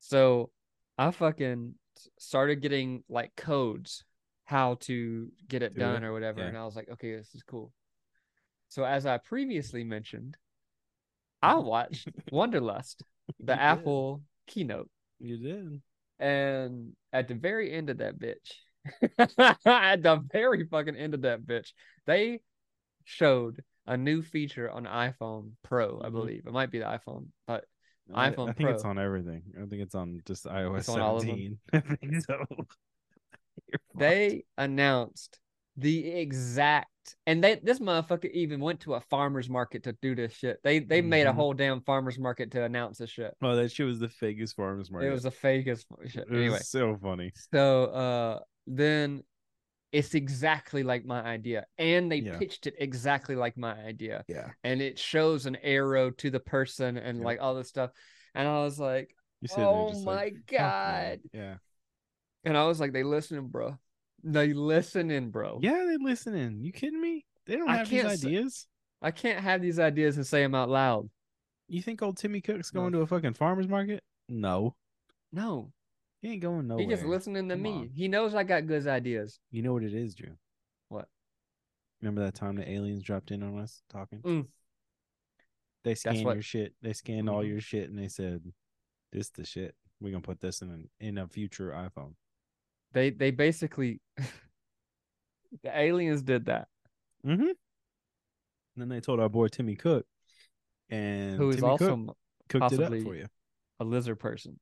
so I fucking started getting like codes how to get it Do done it. or whatever, Yeah. and I was like, okay, this is cool. So as I previously mentioned, I watched Wonderlust, the You did. Apple keynote, You did. and at the very end of that bitch, at the very fucking end of that bitch, they showed a new feature on iPhone Pro, I Mhm. believe. It might be the iPhone, but I, iPhone I think it's on everything. I think it's on just iOS It's on all of them? 17. I think so. They announced the exact and they this motherfucker even went to a farmer's market to do this shit. They they made a Mhm. whole damn farmer's market to announce this shit. Oh, that shit was the fakest farmers market. It was the fakest shit. It Anyway, so funny. so uh then it's exactly like my idea. And they Yeah. pitched it exactly like my idea. Yeah. And it shows an arrow to the person and Yep. like all this stuff. And I was like, oh my like, god. man." Yeah. And I was like, they listening, bro. They listening, bro. Yeah, they listening. You kidding me? They don't have these ideas. I can't have these ideas and say them out loud. You think old Timmy Cook's No. going to a fucking farmer's market? No. No, He ain't going nowhere. he just listening to Come me. on. He knows I got good ideas. You know what it is, Drew? What? Remember that time the aliens dropped in on us talking? Mm. They scanned what- your shit. They scanned all Mhm. your shit and they said, "This the shit. We're gonna put this in an, in a future iPhone." They they basically the aliens did that. Mm-hmm. And then they told our boy Timmy Cook, and Who is Timmy also m- cooked it possibly- up for you. a lizard person.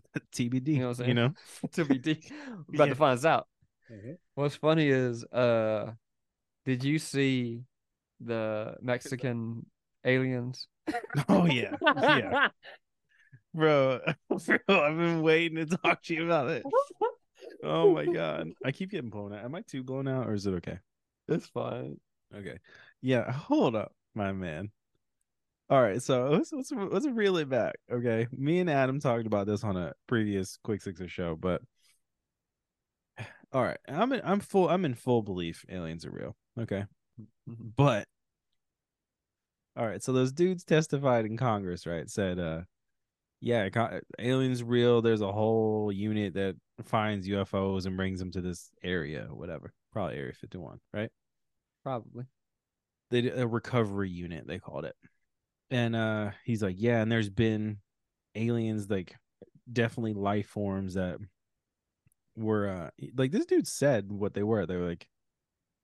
TBD. You know what I'm saying? You know? TBD. We're about Yeah. to find this out. Mhm. What's funny is, uh, did you see the Mexican aliens? Oh yeah, yeah, bro. bro, I've been waiting to talk to you about it. Oh my god, I keep getting blown out. Am I too blown out, or is it okay? It's fine. Okay. Yeah, hold up, my man. All right, so let's let's let's reel it back. Okay. Me and Adam talked about this on a previous Quick Sixer show, but all right, I'm in, I'm full I'm in full belief aliens are real. Okay. But all right, so those dudes testified in Congress, right? Said uh yeah, co- aliens real. There's a whole unit that finds UFOs and brings them to this area, whatever. Probably Area 51, right? Probably. they did a recovery unit they called it and uh he's like yeah and there's been aliens like definitely life forms that were uh like this dude said what they were. They were like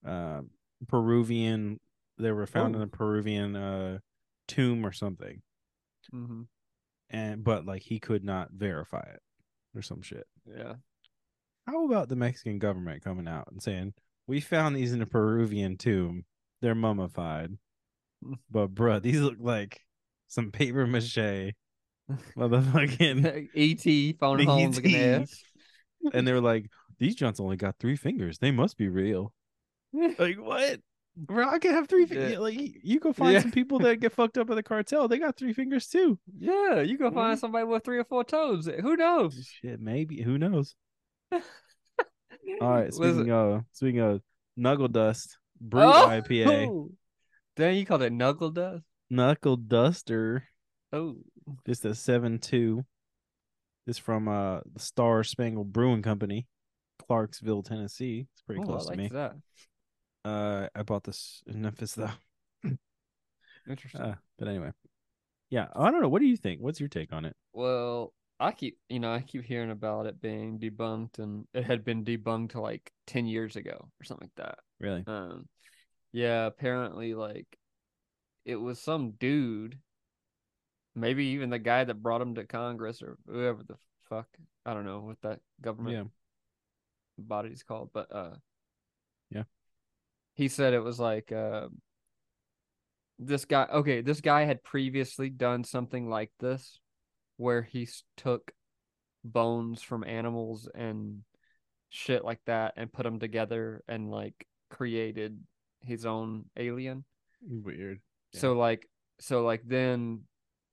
uh peruvian they were found in Oh. a peruvian uh tomb or something. Hmm and but like he could not verify it or some shit. Yeah. how about the mexican government coming out and saying we found these in a peruvian tomb. They're mummified but bruh these look like some paper mache motherfucking E.T. phone home looking ass. and they were like these junks only got three fingers they must be real like what bro i can have three fingers Yeah. like you go find Yeah. some people that get fucked up in the cartel they got three fingers too Yeah, you go find mm-hmm. somebody with three or four toes. Who knows? shit maybe who knows all right Listen- speaking of speaking of knuckle dust brut Oh! ipa Dang, you called it knuckle dust? knuckle duster Oh, Just a seven two. This from uh the Star Spangled Brewing Company, Clarksville, Tennessee. It's pretty oh, close I to me. that. Uh, I bought this in Memphis though. Interesting. Uh, but anyway, yeah, I don't know. What do you think? What's your take on it? Well, I keep, you know, I keep hearing about it being debunked, and it had been debunked like ten years ago or something like that. Really? Um, yeah, apparently, like, it was some dude, maybe even the guy that brought him to Congress or whoever the fuck, I don't know what that government Yeah. body's called, but uh, Yeah. he said it was like uh, this guy. Okay, this guy had previously done something like this, where he took bones from animals and shit like that and put them together and like created his own alien. Weird. Yeah. So like so like then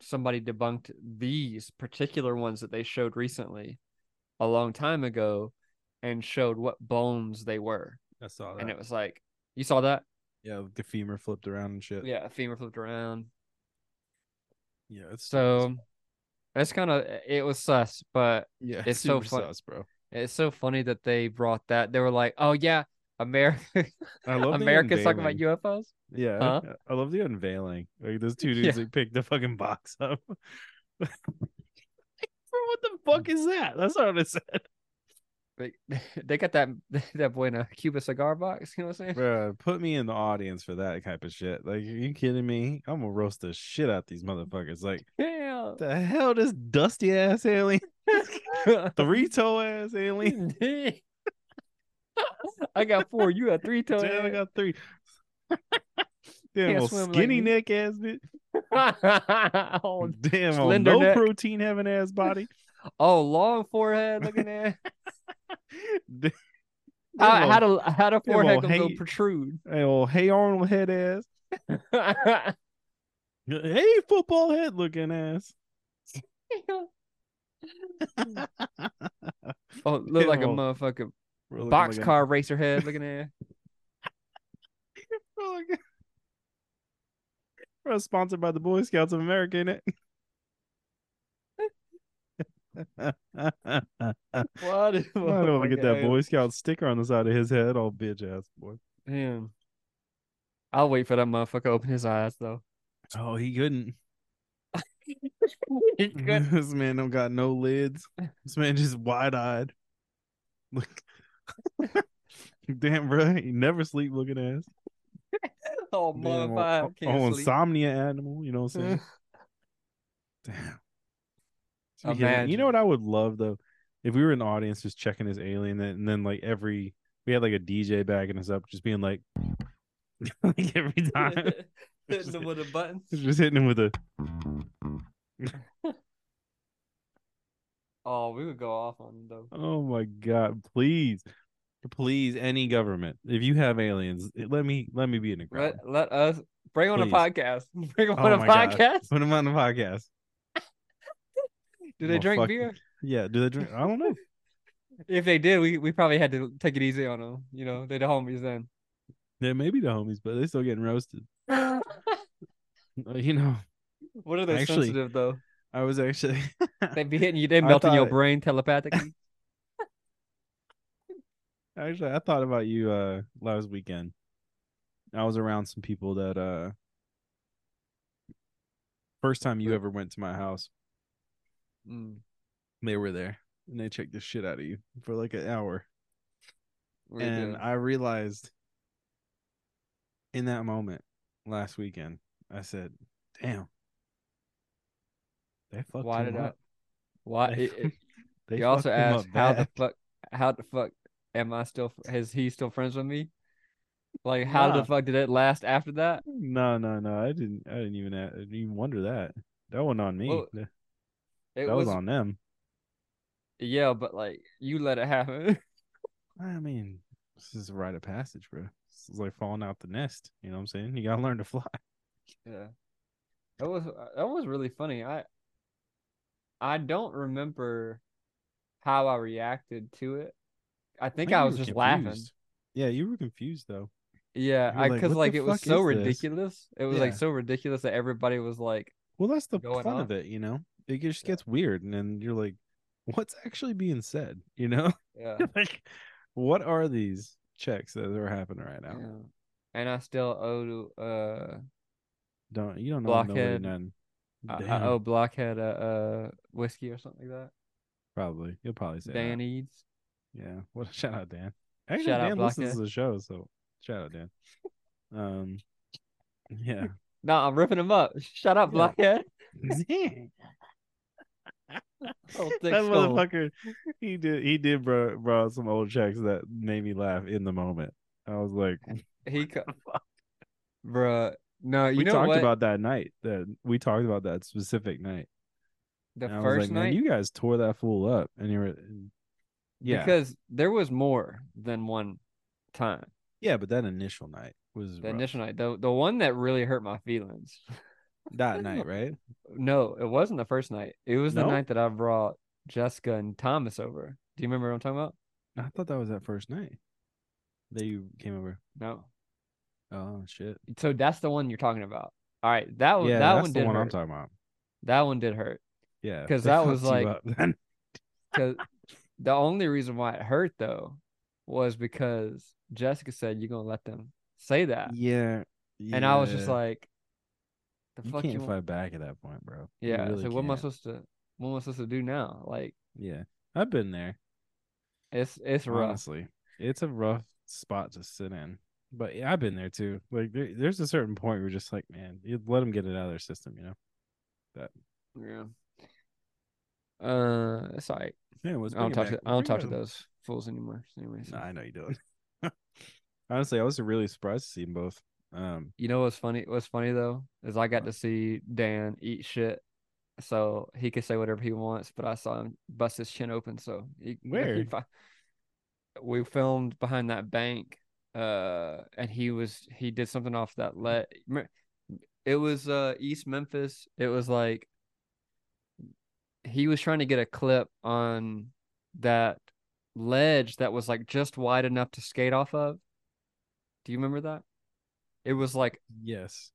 somebody debunked these particular ones that they showed recently a long time ago and showed what bones they were. I saw that. And it was like you saw that? yeah, the femur flipped around and shit. Yeah, a femur flipped around. yeah. It's So that's kind of it was sus, but yeah, it's so fun- sus, bro. it's so funny that they brought that. They were like, "Oh yeah, America I love America's talking about. UFOs." Yeah, Huh? I love the unveiling. Like those two dudes Yeah. like picked the fucking box up. Bro, what the hmm. fuck is that? That's not what it said. They, they got that that boy in a Cuba cigar box. You know what I'm saying? Bro, put me in the audience for that type of shit. Like, are you kidding me? I'm gonna roast the shit out these motherfuckers. Like, Yeah. the hell, this dusty ass alien, three toe ass alien. I got four. You got three toes. Damn, I got three. Damn, swim like skinny neck ass bitch. oh, Damn, old slender no neck. protein having ass body. oh, long forehead looking at. Damn, How, old- how to how to forehead old gonna go protrude? Hey, old Hey Arnold head ass. Hey, football head looking ass. oh, look like a Damn, motherfucking We're looking like boxcar racer head looking at. We're looking- oh We're sponsored by the Boy Scouts of America, ain't it? What? I don't want to get that Boy Scout sticker on the side of his head, all bitch ass boy. Man. I'll wait for that motherfucker to open his eyes though. Oh, he couldn't. He could- this man don't got no lids. This man just wide eyed. Look, damn, bro, he never sleep looking ass. Oh, modified. Oh, oh, oh, sleep. insomnia animal. You know what I'm saying? Damn. Of- you know what I would love though, if we were in the audience just checking this alien, and then like every we had like a DJ backing us up, just being like, like every time, Hitting them with a button. just hitting him with a. Oh, we would go off on them though. Oh my god! Please, please, any government, if you have aliens, let me let me be in the crowd. Let, let us bring on a podcast. Bring on Oh a my God. podcast. Put them on the podcast. Do they Well, drink fuck- beer? Yeah, do they drink? I don't know. If they did, we, we probably had to take it easy on them. You know, they're the homies then. They may be the homies, but they're still getting roasted. Uh, You know, what are they Actually- sensitive though? I was actually. They'd be hitting you, they I melting your thought- brain telepathically. Actually, I thought about you uh last weekend. I was around some people that uh first time you ever went to my house, Mm, they were there and they checked the shit out of you for like an hour. what you and doing? I realized in that moment last weekend, I said, "Damn, they fucked Why did I? up. Why? They, It, they you also asked how the fuck, how the fuck am I still? Is he still friends with me? Like, how Nah. the fuck did it last after that? No, no, no. I didn't. I didn't even. I didn't even wonder that. That wasn't on me. Well, that was, was, on them. yeah, but like you let it happen. I mean, this is a rite of passage, bro. This is like falling out the nest. You know what I'm saying? You gotta learn to fly. Yeah. That was uh, that was really funny. I I don't remember how I reacted to it. I think I, you was just laughing. Yeah, you were confused though. Yeah, I like, because like it was so is this?" ridiculous. It was like so ridiculous that everybody was like, Well, that's the fun on. of it, you know. It just Yeah. gets weird, and then you're like, "What's actually being said?" You know, yeah, like, what are these checks that are happening right now? yeah. And I still owe uh Don't you don't know Blockhead. none. Damn, owe Blockhead a uh whiskey or something like that. probably you'll probably say Dan that. Eads. Yeah. Well, shout out Dan. Actually, Shout out Dan listens Blockhead. to the show, so shout out Dan. Um, yeah. No, I'm ripping him up. Shut up, Yeah. Blockhead. that Oh, thick skull. motherfucker, he did he did bro brought some old checks that made me laugh in the moment. I was like, He, co- bruh. No, you we talked what? about that night. That we talked about that specific night. the And first like, night you guys tore that fool up, and you were, yeah, because there was more than one time. yeah, but that initial night was The rough. initial night, the the one that really hurt my feelings. that night, right? No, it wasn't the first night. It was the night that I brought Jessica and Thomas over. Do you remember what I'm talking about? I thought that was that first night that you came over. No. Oh shit! So that's the one you're talking about. All right, that one Yeah, that that's one the did one I'm hurt. talking about. That one did hurt. Yeah, 'Cause they that was like- Cause the only reason why it hurt though was because Jessica said you're gonna let them say that. yeah, And I was just like the you fuck can't you want? fight back at that point, bro. Yeah. really so what am I supposed to what am I supposed to do now? Like Yeah, I've been there. it's it's rough. Honestly, it's a rough spot to sit in. But yeah, I've been there too. Like there, there's a certain point where just like, man, you let them get it out of their system, you know. Yeah. Uh it's all right. Yeah, I don't talk to I don't talk to those fools anymore. Anyways. No, I know you don't. Honestly, I was really surprised to see them both. Um, You know what's funny? What's funny though is I got to see Dan eat shit, so he could say whatever he wants. But I saw him bust his chin open. So he, Where? he we filmed behind that bank, uh, and he was he did something off that let. It was uh East Memphis. It was like he was trying to get a clip on that ledge that was like just wide enough to skate off of. Do you remember that? It was like yes,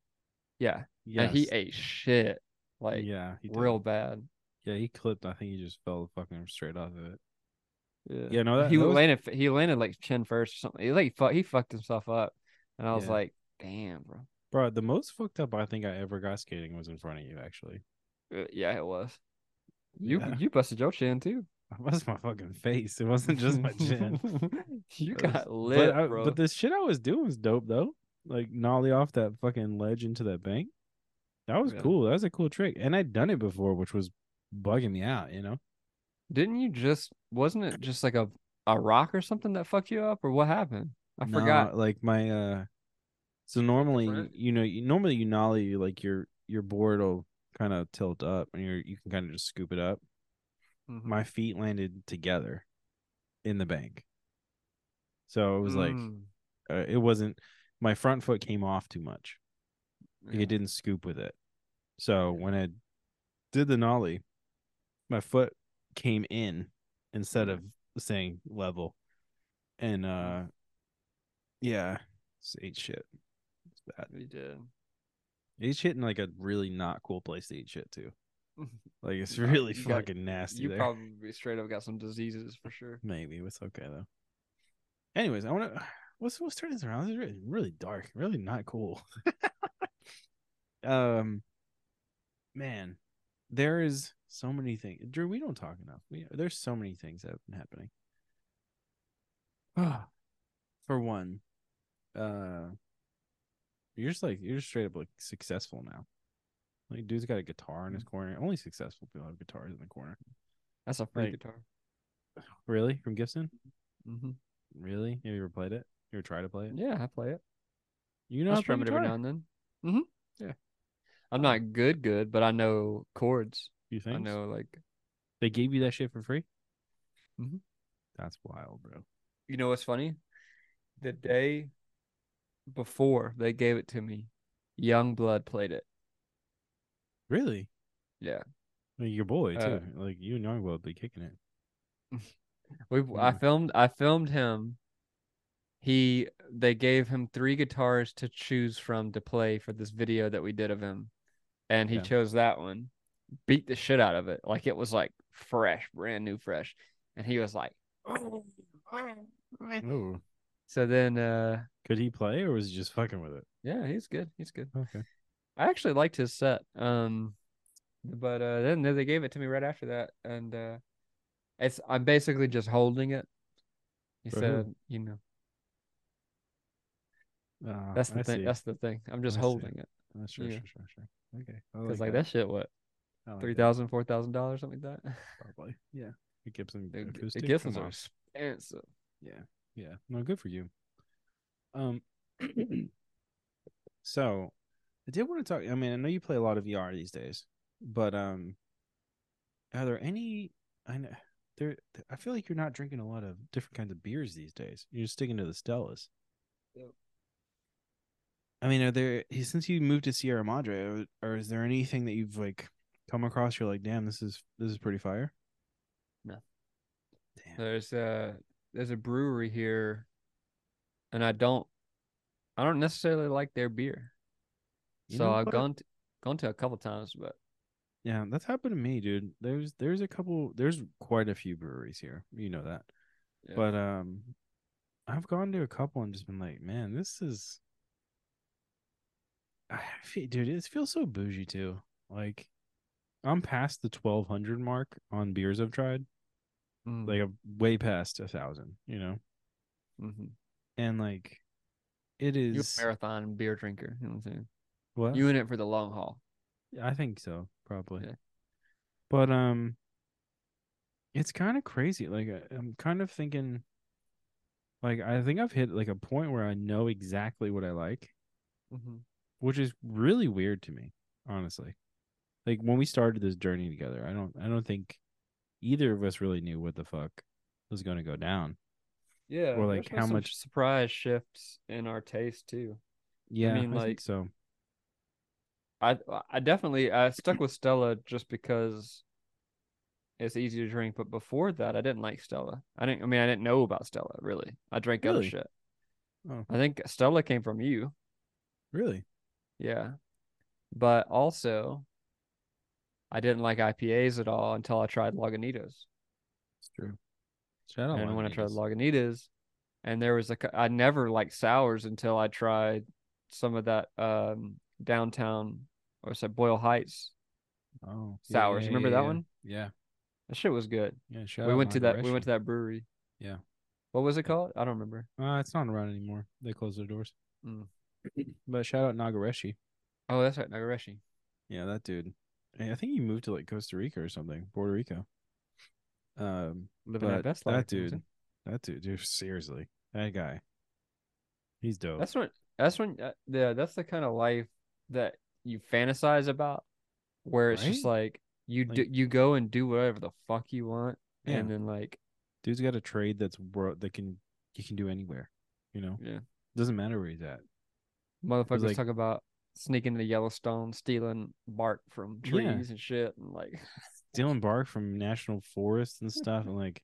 yeah, yeah. he ate shit like yeah, he real bad. Yeah, he clipped. I think he just fell fucking straight off of it. Yeah, Yeah, no, that- he that was- landed. He landed like chin first or something. He like fuck, he fucked himself up, and I was Yeah. like, damn, bro. Bro, the most fucked up I think I ever got skating was in front of you. Actually, Uh, yeah, it was. You Yeah. you busted your chin too. it was my fucking face. It wasn't just my chin. you was- got lit, but, I- bro. but the shit I was doing was dope though. like nollie off that fucking ledge into that bank. That was Yeah. cool. That was a cool trick, and I'd done it before, which was bugging me out. You know, Didn't you just wasn't it just like a a rock or something that fucked you up or what happened? I Nah, forgot. Like my uh, so normally Different? you know you, normally you nollie like your your board will kind of tilt up, and you you can kind of just scoop it up. Mhm. My feet landed together in the bank, so it was like Mm, uh, it wasn't. My front foot came off too much. Like, yeah. It didn't scoop with it. So when I did the nollie, my foot came in instead of saying level. And uh yeah, it's ate shit. It's bad. We did. Ate shit in like a really not cool place to eat shit too. Like it's really you got- fucking nasty You there. probably straight up got some diseases for sure. Maybe it's okay though. Anyways, I want to. Let's let's turn this around. This is really, really dark. Really not cool. um, man, there is so many things. Drew, we don't talk enough. We there's so many things that have been happening. For one, uh, you're just like you're just straight up like successful now. Like, dude's got a guitar in his corner. Only successful people have guitars in the corner. That's a free Like- guitar. Really, from Gibson? Mm-hmm. Really? Have you ever played it? You ever tried to play it? Yeah, I play it. You know I strum it every now and then. Mm-hmm. Yeah. I'm not good, good, but I know chords. You think? I know like They gave you that shit for free? Mhm. That's wild, bro. you know what's funny? The day before they gave it to me, Yungblud played it. Really? Yeah. Like your boy too. Uh, like you and Young would be kicking it. We I filmed I filmed him. He they gave him three guitars to choose from to play for this video that we did of him. And he Yeah. chose that one. Beat the shit out of it. Like it was like fresh, brand new fresh. And he was like Oh, So then uh could he play or was he just fucking with it? yeah, he's good. He's good. Okay. I actually liked his set. Um, but uh, then they gave it to me right after that, and uh, it's I'm basically just holding it. He For who? said, you know, Uh, that's the I thing. see. That's the thing. I'm just I see. holding it Uh, sure, yeah. sure, sure, sure. Okay. I because like that. that shit, what I like three thousand, four thousand dollars, something like that. Probably. Yeah. The Gibson The, acoustic. the Gibsons come are expensive. Yeah. Yeah. No, good for you. Um so I did want to talk I mean, I know you play a lot of VR these days, but um are there any I know there I feel like you're not drinking a lot of different kinds of beers these days. You're just sticking to the Stellas. Yep. I mean, are there since you moved to Sierra Madre, or, or is there anything that you've like come across? You're like, damn, this is this is pretty fire. No. Damn. There's uh there's a brewery here, and I don't I don't necessarily like their beer. You so I've gone to, gone to a couple times, but Yeah, that's happened to me, dude. There's there's a couple there's quite a few breweries here. You know that. yeah. But um I've gone to a couple and just been like, man, this is I feel, dude, it feels so bougie too. Like I'm past the 1200 mark on beers I've tried. Mm, Like I'm way past a thousand, you know? mhm. And like it is you is a marathon beer drinker. You know what I'm saying? what? You in it for the long haul. Yeah, I think so, probably. Yeah. But um it's kind of crazy. Like I- I'm kind of thinking like I think I've hit like a point where I know exactly what I like, Mm-hmm. which is really weird to me, honestly. Like when we started this journey together, I don't I don't think either of us really knew what the fuck was going to go down. Yeah. Or, like, how much- surprise shifts in our taste too. Yeah, I mean, think like- so. I I definitely I stuck with Stella just because it's easy to drink, but before that I didn't like Stella. I didn't I mean I didn't know about Stella really. I drank other shit. Oh. I think Stella came from you. Really? Yeah. But also I didn't like IPAs at all until I tried Lagunitas. It's true. Shout out and when I tried Lagunitas. Lagunitas, and there was a, I never liked sours until I tried some of that um downtown or say Boyle Heights. Oh, sours. You remember that one? Yeah. That shit was good. Yeah, shout we out went to that. We went to that brewery. Yeah. What was it called? I don't remember. Uh, it's not around anymore. They closed their doors. Mm. But shout out Nagareshi. Oh, that's right, Nagareshi. Yeah, that dude. I think he moved to like Costa Rica or something, Puerto Rico. Um, Living but that best that dude, that dude, dude, seriously, that guy, he's dope. That's when. That's when. Uh, yeah, that's the kind of life that you fantasize about, where it's just like you do, you go and do whatever the fuck you want, Yeah. and then like Dude's got a trade that's world that can you can do anywhere. You know, yeah, doesn't matter where he's at. motherfuckers like- talk about sneaking into Yellowstone, stealing bark from trees Yeah. and shit, and like Stealing bark from national forests and stuff, and like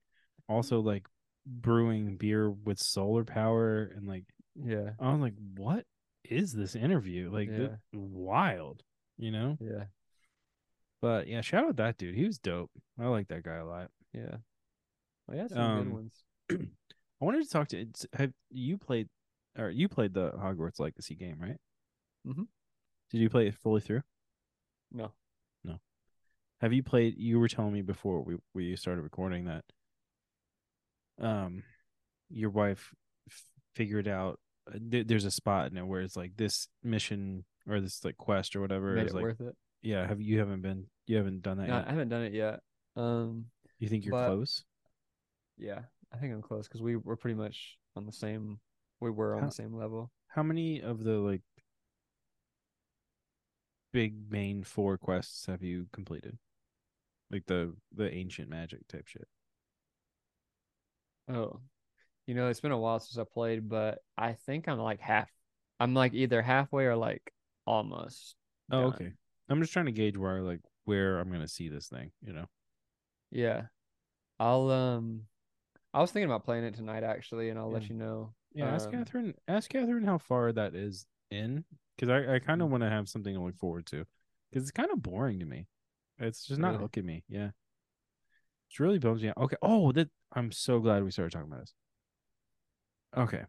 also like brewing beer with solar power and like yeah, I was like, what is this interview? Like, Yeah. this- wild, you know? yeah, But yeah, shout out that dude. He was dope. I like that guy a lot. yeah. Well, yeah, some Um, good ones. I wanted to talk to. Have you played, or you played the Hogwarts Legacy game, right? Mhm. Did you play it fully through? No, No. Have you played? You were telling me before we we started recording that, um, your wife f- figured out uh, th- there's a spot in it where it's like this mission or this like quest or whatever made is it like worth it. yeah. Have you haven't been you haven't done that No, I haven't done it yet. Um, You think you're but- close? yeah, I think I'm close because we were pretty much on the same. We were on How- the same level. How many of the like big main four quests have you completed? Like the the ancient magic type shit. Oh, you know, it's been a while since I played, but I think I'm like half. I'm like either halfway or like almost. Oh, done. okay. I'm just trying to gauge where like where I'm gonna see this thing. You know. Yeah, I'll um, I was thinking about playing it tonight actually, and I'll let you know. Yeah. Ask Um, Catherine. Ask Catherine how far that is in, because I I kind of Mm. want to have something to look forward to, because it's kind of boring to me. It's just not Really? hooking me. Yeah. It's really bums me out. Okay. Oh, that I'm so glad we started talking about this. Okay.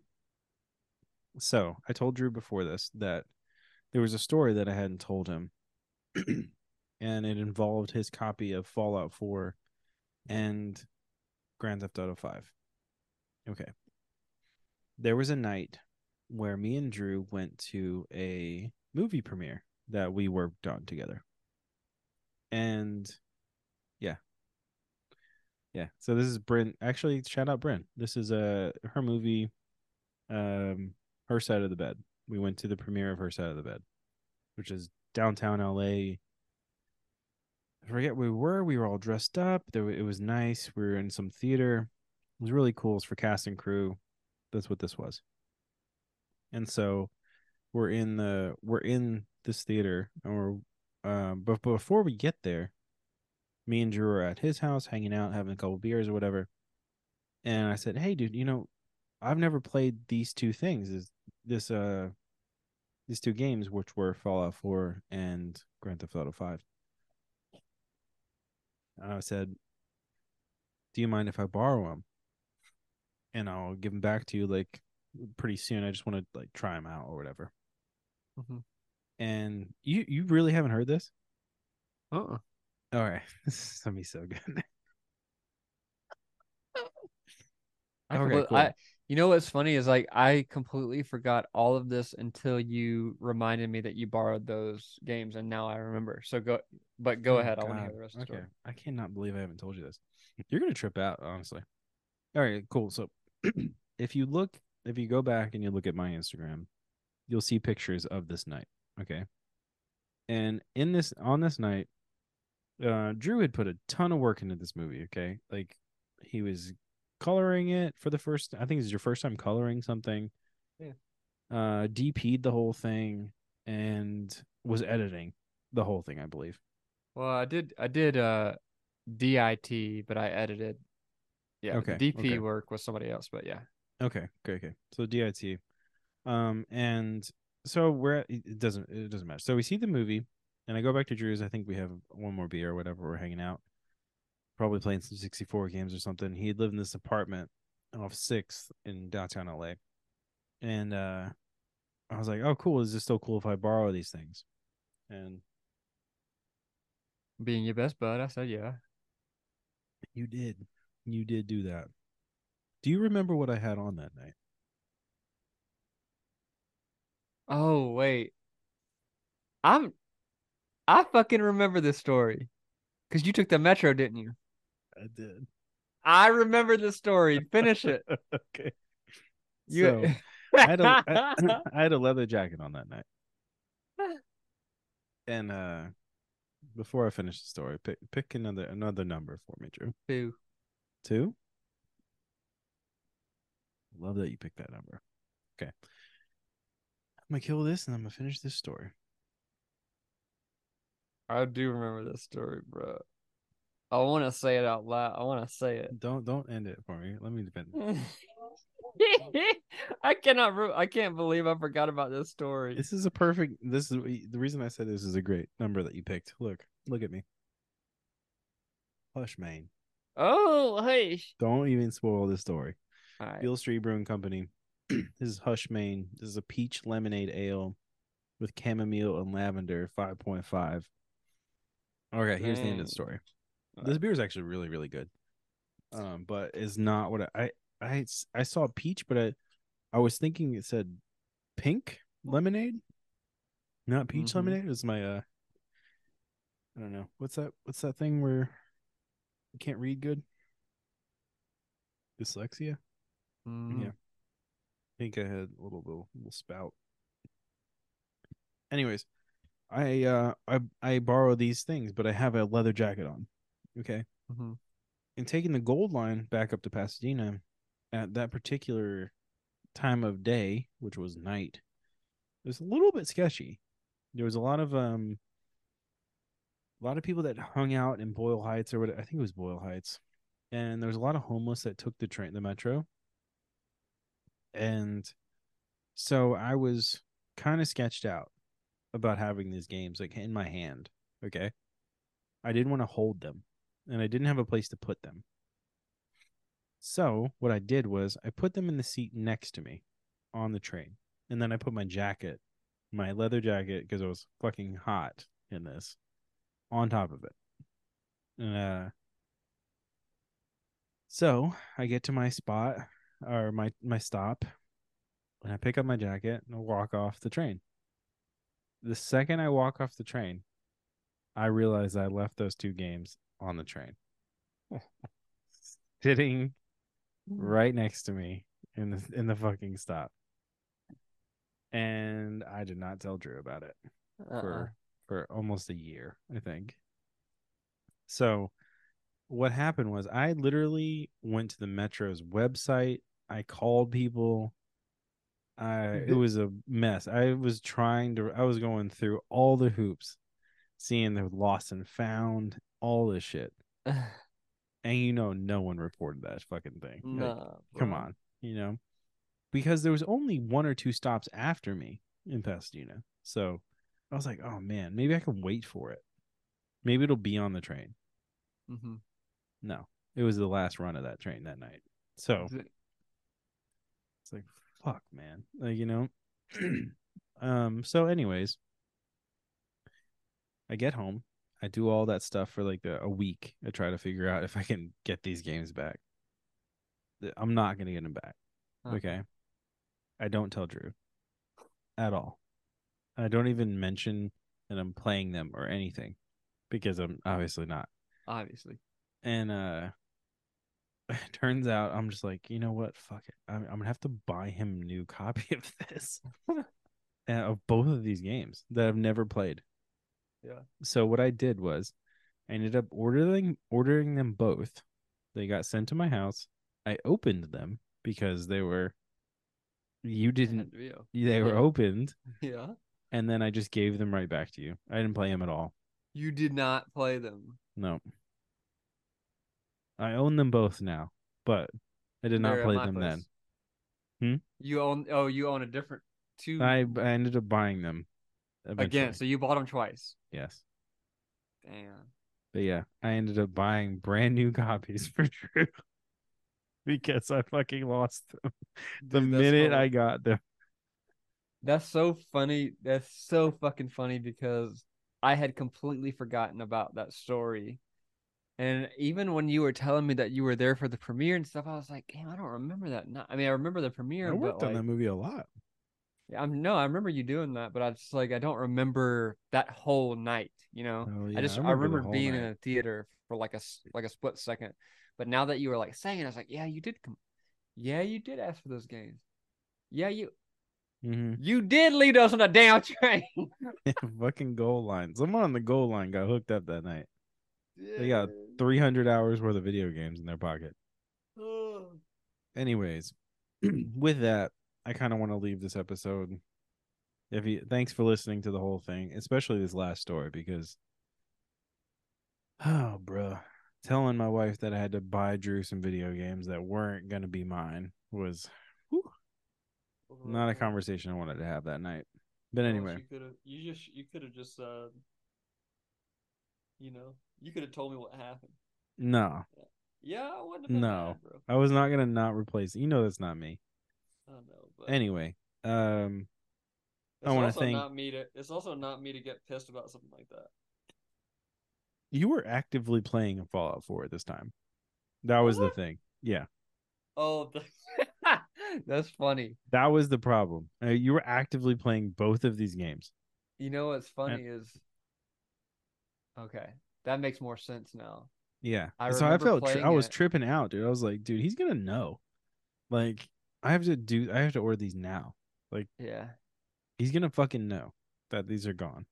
So I told Drew before this that there was a story that I hadn't told him, and it involved his copy of Fallout 4 and Grand Theft Auto 5. Okay. There was a night where me and Drew went to a movie premiere that we worked on together. And yeah. Yeah. So this is Bryn. Actually, shout out Bryn. This is uh her movie um her side of the bed. We went to the premiere of her side of the bed, which is downtown LA. I forget where we were. We were all dressed up. There it was nice. We were in some theater. It was really cool. It's for cast and crew. That's what this was. And so we're in the we're in this theater and we're um but before we get there, me and Drew are at his house hanging out, having a couple beers or whatever. And I said, Hey dude, you know, I've never played these two things. Is this uh these two games which were Fallout 4 and Grand Theft Auto 5. And I said, Do you mind if I borrow them? And I'll give them back to you like pretty soon. I just want to like try them out or whatever. Mhm. And you you really haven't heard this? Uh-uh. All right, this is gonna be so good. I, Okay, compl- cool. I you know what's funny is like I completely forgot all of this until you reminded me that you borrowed those games, and now I remember. So go, but go Oh, ahead. I want to hear the rest of the Okay, story. I cannot believe I haven't told you this. You're gonna trip out, honestly. All right, cool. So if you look, if you go back and you look at my Instagram, you'll see pictures of this night. Okay, and in this on this night, uh, Drew had put a ton of work into this movie. Okay, like he was coloring it for the first. I think is your first time coloring something. Yeah. Uh, DP'd the whole thing and was editing the whole thing. I believe. Well, I did. I did uh, DIT, but I edited. Yeah, Okay, DP okay. work was somebody else, but yeah. Okay, okay, okay. So DIT, um, and so we're at, it doesn't it doesn't matter. So we see the movie, and I go back to Drew's. I think we have one more beer or whatever. We're hanging out, probably playing some sixty four games or something. He lived in this apartment off Sixth in downtown LA, and uh, I was like, "Oh, cool. Is this still cool if I borrow these things?" And Being your best bud, I said yeah. you did, you did do that. Do you remember what I had on that night? Oh wait. I'm I fucking remember this story. Cause you took the metro, didn't you? I did. I remember the story. Finish it. okay. You So, I had a I, I had a leather jacket on that night. And uh before I finish the story, pick pick another another number for me, Drew. Two. Two. Love that you picked that number. Okay. I'm gonna kill this and I'm gonna finish this story. I do remember this story, bro. I want to say it out loud. I want to say it. Don't don't end it for me. Let me defend. I cannot. Re- I can't believe I forgot about this story. This is a perfect. This is the reason I said this is a great number that you picked. Look, look at me. Hush, Maine. Oh, hey. Don't even spoil this story. All right. Beale Street Brewing Company. this is Hush, Maine. This is a peach lemonade ale with chamomile and lavender, five point five. Okay, here's the end of the story. All This right. beer is actually really, really good. Um, but is not what I I I saw peach, but I I was thinking it said pink lemonade, not peach Mhm. lemonade. It was my uh, I don't know what's that what's that thing where you can't read good. Dyslexia. Mhm. Yeah. I think I had a little little, little spout. Anyways, I uh I I borrow these things, but I have a leather jacket on. Okay. Mhm. And taking the gold line back up to Pasadena at that particular time of day, which was night, it was a little bit sketchy. There was a lot of um a lot of people that hung out in Boyle Heights or what I think it was Boyle Heights. And there was a lot of homeless that took the train the metro. And so I was kind of sketched out about having these games like in my hand. Okay. I didn't want to hold them and I didn't have a place to put them. So what I did was I put them in the seat next to me on the train. And then I put my jacket, my leather jacket, because it was fucking hot in this, on top of it. And uh so I get to my spot or my my stop and I pick up my jacket and I walk off the train. The second I walk off the train, I realize I left those two games on the train. Sitting right next to me in the in the fucking stop. And I did not tell Drew about it Uh-uh. for for almost a year, I think. So what happened was I literally went to the Metro's website. I called people. I it was a mess. I was trying to I was going through all the hoops, seeing the lost and found, all this shit. And you know no one reported that fucking thing. Like, come on, you know. Because there was only one or two stops after me in Pasadena. So I was like, oh man, maybe I can wait for it. Maybe it'll be on the train. Mhm. No, it was the last run of that train that night. So it's like, fuck, man. Like, you know. um, so anyways, I get home. I do all that stuff for like a, a week. I try to figure out if I can get these games back. I'm not gonna get them back. Huh. Okay. I don't tell Drew at all. I don't even mention that I'm playing them or anything because I'm obviously not. Obviously. And uh it turns out I'm just like, you know what? Fuck it. I'm, I'm gonna have to buy him a new copy of this, uh, of both of these games that I've never played. Yeah. So what I did was, I ended up ordering ordering them both. They got sent to my house. I opened them because they were. You didn't. They were Yeah. opened, Yeah. and then I just gave them right back to you. I didn't play them at all. You did not play them. No. I own them both now, but I did not They're play them place. then. Hmm? You own oh you own a different two I I ended up buying them again. So you bought them twice. yes, Damn. but yeah, I ended up buying brand new copies for Drew because I fucking lost them the Dude, minute hella- I got them. That's so funny. That's so fucking funny because I had completely forgotten about that story. And even when you were telling me that you were there for the premiere and stuff, I was like, damn, I don't remember that. Not, I mean, I remember the premiere, I worked but on like, that movie a lot. Yeah, I'm no, I remember you doing that, but I just like I don't remember that whole night. You know, Oh, yeah, I just I I remember the remember being in night. a theater for like a like a split second. But now that you were like saying, I was like, yeah, you did come. Yeah, you did ask for those games. Yeah, you hmm you did lead us on a damn train. Fucking gold line. Someone on the gold line got hooked up that night. Yeah. They got 300 hours worth of video games in their pocket. Anyways, with that, I kind of want to leave this episode. If you thanks for listening to the whole thing, especially this last story because oh, bro, telling my wife that I had to buy Drew some video games that weren't gonna be mine was whew, not a conversation I wanted to have that night. But anyway, you could have you just you could have just said, you know, you could have told me what happened. no, Yeah, I wouldn't been No. mad, I was not gonna not replace. You know that's not me. I know, but Anyway, um, I wanna also thank- not me to. It's also not me to get pissed about something like that. you were actively playing a Fallout 4 at this time. That was the thing. Yeah. Oh, the... that's funny. That was the problem. Uh, you were actively playing both of these games. You know what's funny is, okay, that makes more sense now. Yeah. I so I felt tri- I was it. tripping out, dude. I was like, dude, he's gonna know. Like, I have to do. I have to order these now. Like, yeah, He's gonna fucking know that these are gone.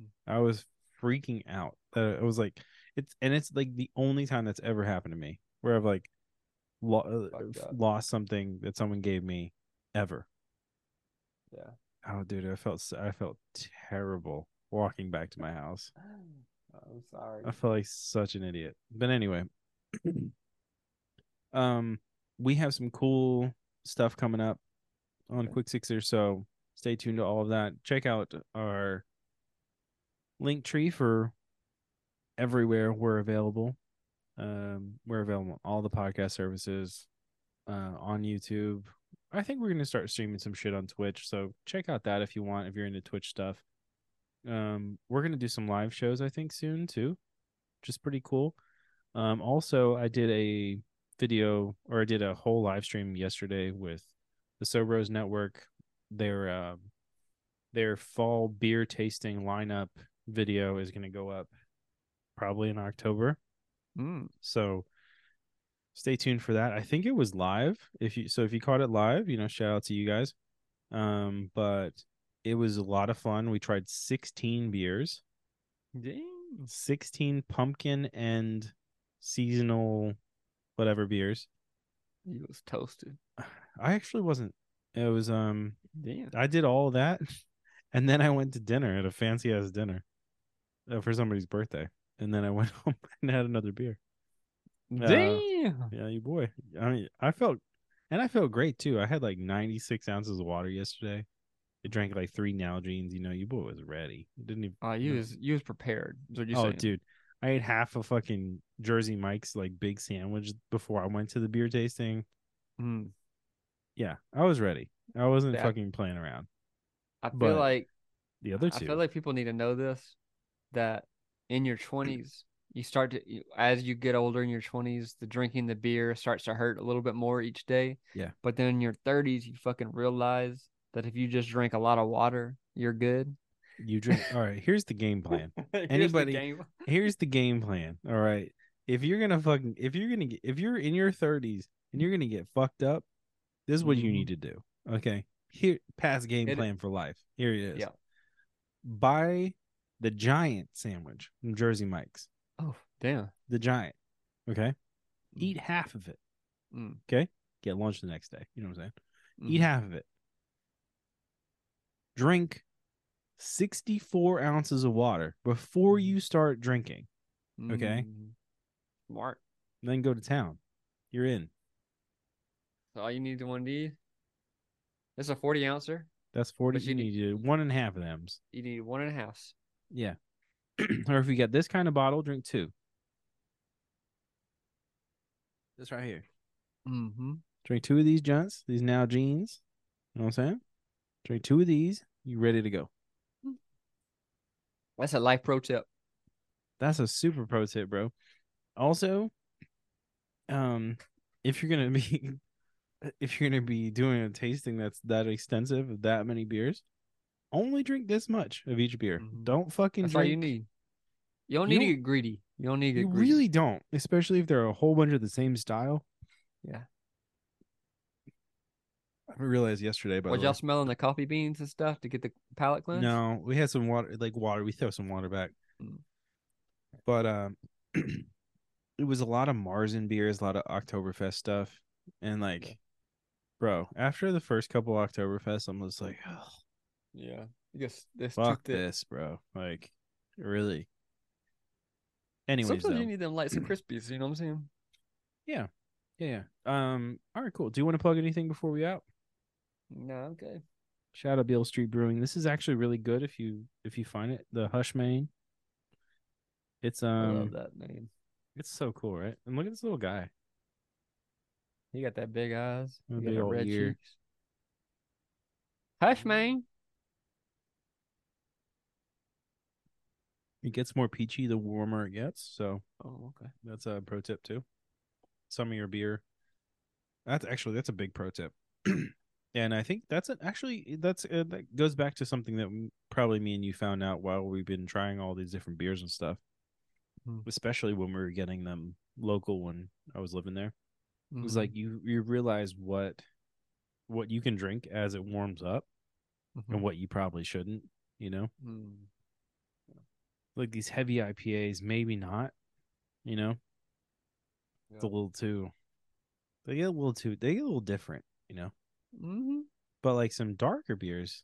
Mm. I was freaking out. That I was like, it's and it's like the only time that's ever happened to me where I've like lo- uh, Fucked f- up. lost something that someone gave me ever. yeah. Oh, dude, I felt I felt terrible walking back to my house. I'm sorry. I felt like such an idiot. But anyway, um, we have some cool stuff coming up on. Quick Sixer, so stay tuned to all of that. Check out our link tree for everywhere we're available. Um, we're available on all the podcast services, uh, on YouTube. I think we're gonna start streaming some shit on Twitch, so check out that if you want, if you're into Twitch stuff. Um, we're gonna do some live shows, I think, soon too, which is pretty cool. Um, also, I did a video or I did a whole live stream yesterday with the Sobros Network. Their uh, their fall beer tasting lineup video is gonna go up probably in October. Mm. So stay tuned for that. I think it was live. If you so if you caught it live, you know, shout out to you guys. Um, but it was a lot of fun. We tried 16 beers, Dang. 16 pumpkin and seasonal whatever beers. He was toasted. I actually wasn't. It was um Damn. I did all of that and then I went to dinner at a fancy ass dinner uh, for somebody's birthday. And then I went home and had another beer. Uh, Damn. Yeah, you boy. I mean, I felt, and I felt great too. I had like 96 ounces of water yesterday. I drank like three Nalgene's. You know, you boy was ready. Didn't even. Oh, you was you was prepared. Is what you oh, saying. dude, I ate half a fucking Jersey Mike's like big sandwich before I went to the beer tasting. Mm. Yeah, I was ready. I wasn't Yeah. fucking playing around. I feel But like The other two. I feel like people need to know this that in your 20s you start to as you get older in your 20s the drinking the beer starts to hurt a little bit more each day Yeah. but then in your 30s you fucking realize that if you just drink a lot of water you're good you drink. all right, here's the game plan. Here's the Anybody- game. here's the game plan. All right. If you're gonna fucking if you're gonna get if you're in your thirties and you're gonna get fucked up, this is what you Mhm. need to do. Okay. Here past game It- plan for life. Here it is. Yeah. Buy the giant sandwich from Jersey Mike's. oh damn The giant. Okay. Mm. Eat half of it. Mm. Okay. Get lunch the next day. You know what I'm saying? Eat Mhm. half of it. Drink 64 ounces of water before you start drinking. okay. Mm. smart Then go to town. You're in. so all you need to one D. That's a 40 ouncer That's 40. But You you need need- one and a half of them. you need one and a half Yeah. or if you get this kind of bottle, drink two. This right here. mm-hmm. Drink two of these junts, these Nalgenes. You know what I'm saying? Drink two of these. You ready to go. that's a life pro tip That's a super pro tip, bro. Also, um, if you're gonna be if you're gonna be doing a tasting that's that extensive of that many beers, only drink this much of each beer. Mhm. Don't fucking That's drink. all you need. You don't need to don't- get greedy. You don't need to get You greedy. really don't, especially if they're a whole bunch of the same style. Yeah. I realized yesterday, but Was y'all smelling the coffee beans and stuff to get the palate cleanse? no, we had some water, like water. We throw some water back, Mm. but um, it was a lot of Märzen beers, a lot of Oktoberfest stuff, and like, Yeah. bro, after the first couple Oktoberfest, I'm just like, oh, Yeah. I guess this fuck this, bro. Like, really. Anyways, Sometimes you need them lights and crispies. You know what I'm saying? yeah, yeah. Um, all right, cool. Do you want to plug anything before we out? No, okay. Shout out Beale Street Brewing. This is actually really good if you if you find it. The Hush Main. It's um. I um love that name. it's so cool, right? And look at this little guy. He got that big eyes. He got big the red ear. cheeks. Hush, man. It gets more peachy the warmer it gets. So Oh, okay. that's a pro tip too. Some of your beer. That's actually that's a big pro tip. and I think that's an, actually that's uh, that goes back to something that probably me and you found out while we've been trying all these different beers and stuff. Hmm. Especially when we were getting them local when I was living there. It was like you you realize what what you can drink as it warms up Mhm. and what you probably shouldn't, you know? Mm. Like these heavy IPAs, maybe not, you know? It's a little too they get a little too they get a little different, you know. Mhm. But like some darker beers,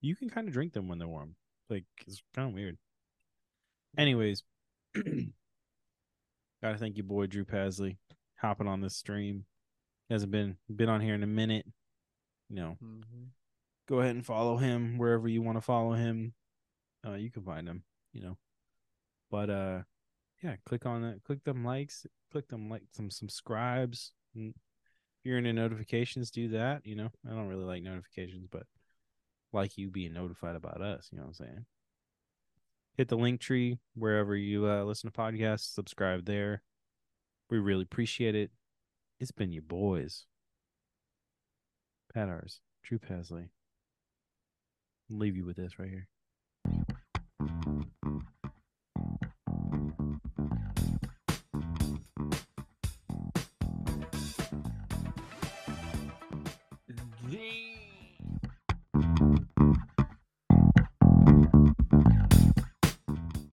you can kind of drink them when they're warm. Like it's kind of weird. Anyways, gotta thank you, boy Drew Paslay, hopping on this stream. Hasn't been been on here in a minute. You know, Mhm. go ahead and follow him wherever you want to follow him. Uh, you can find him, you know. But uh, yeah, click on it, click them likes, click them like some subscribes. And if you're into notifications, do that. You know, I don't really like notifications, but like you being notified about us. You know what I'm saying? Hit the link tree wherever you uh, listen to podcasts. Subscribe there. We really appreciate it. It's been your boys, Pat Artus, Drew Paslay. I'll leave you with this right here.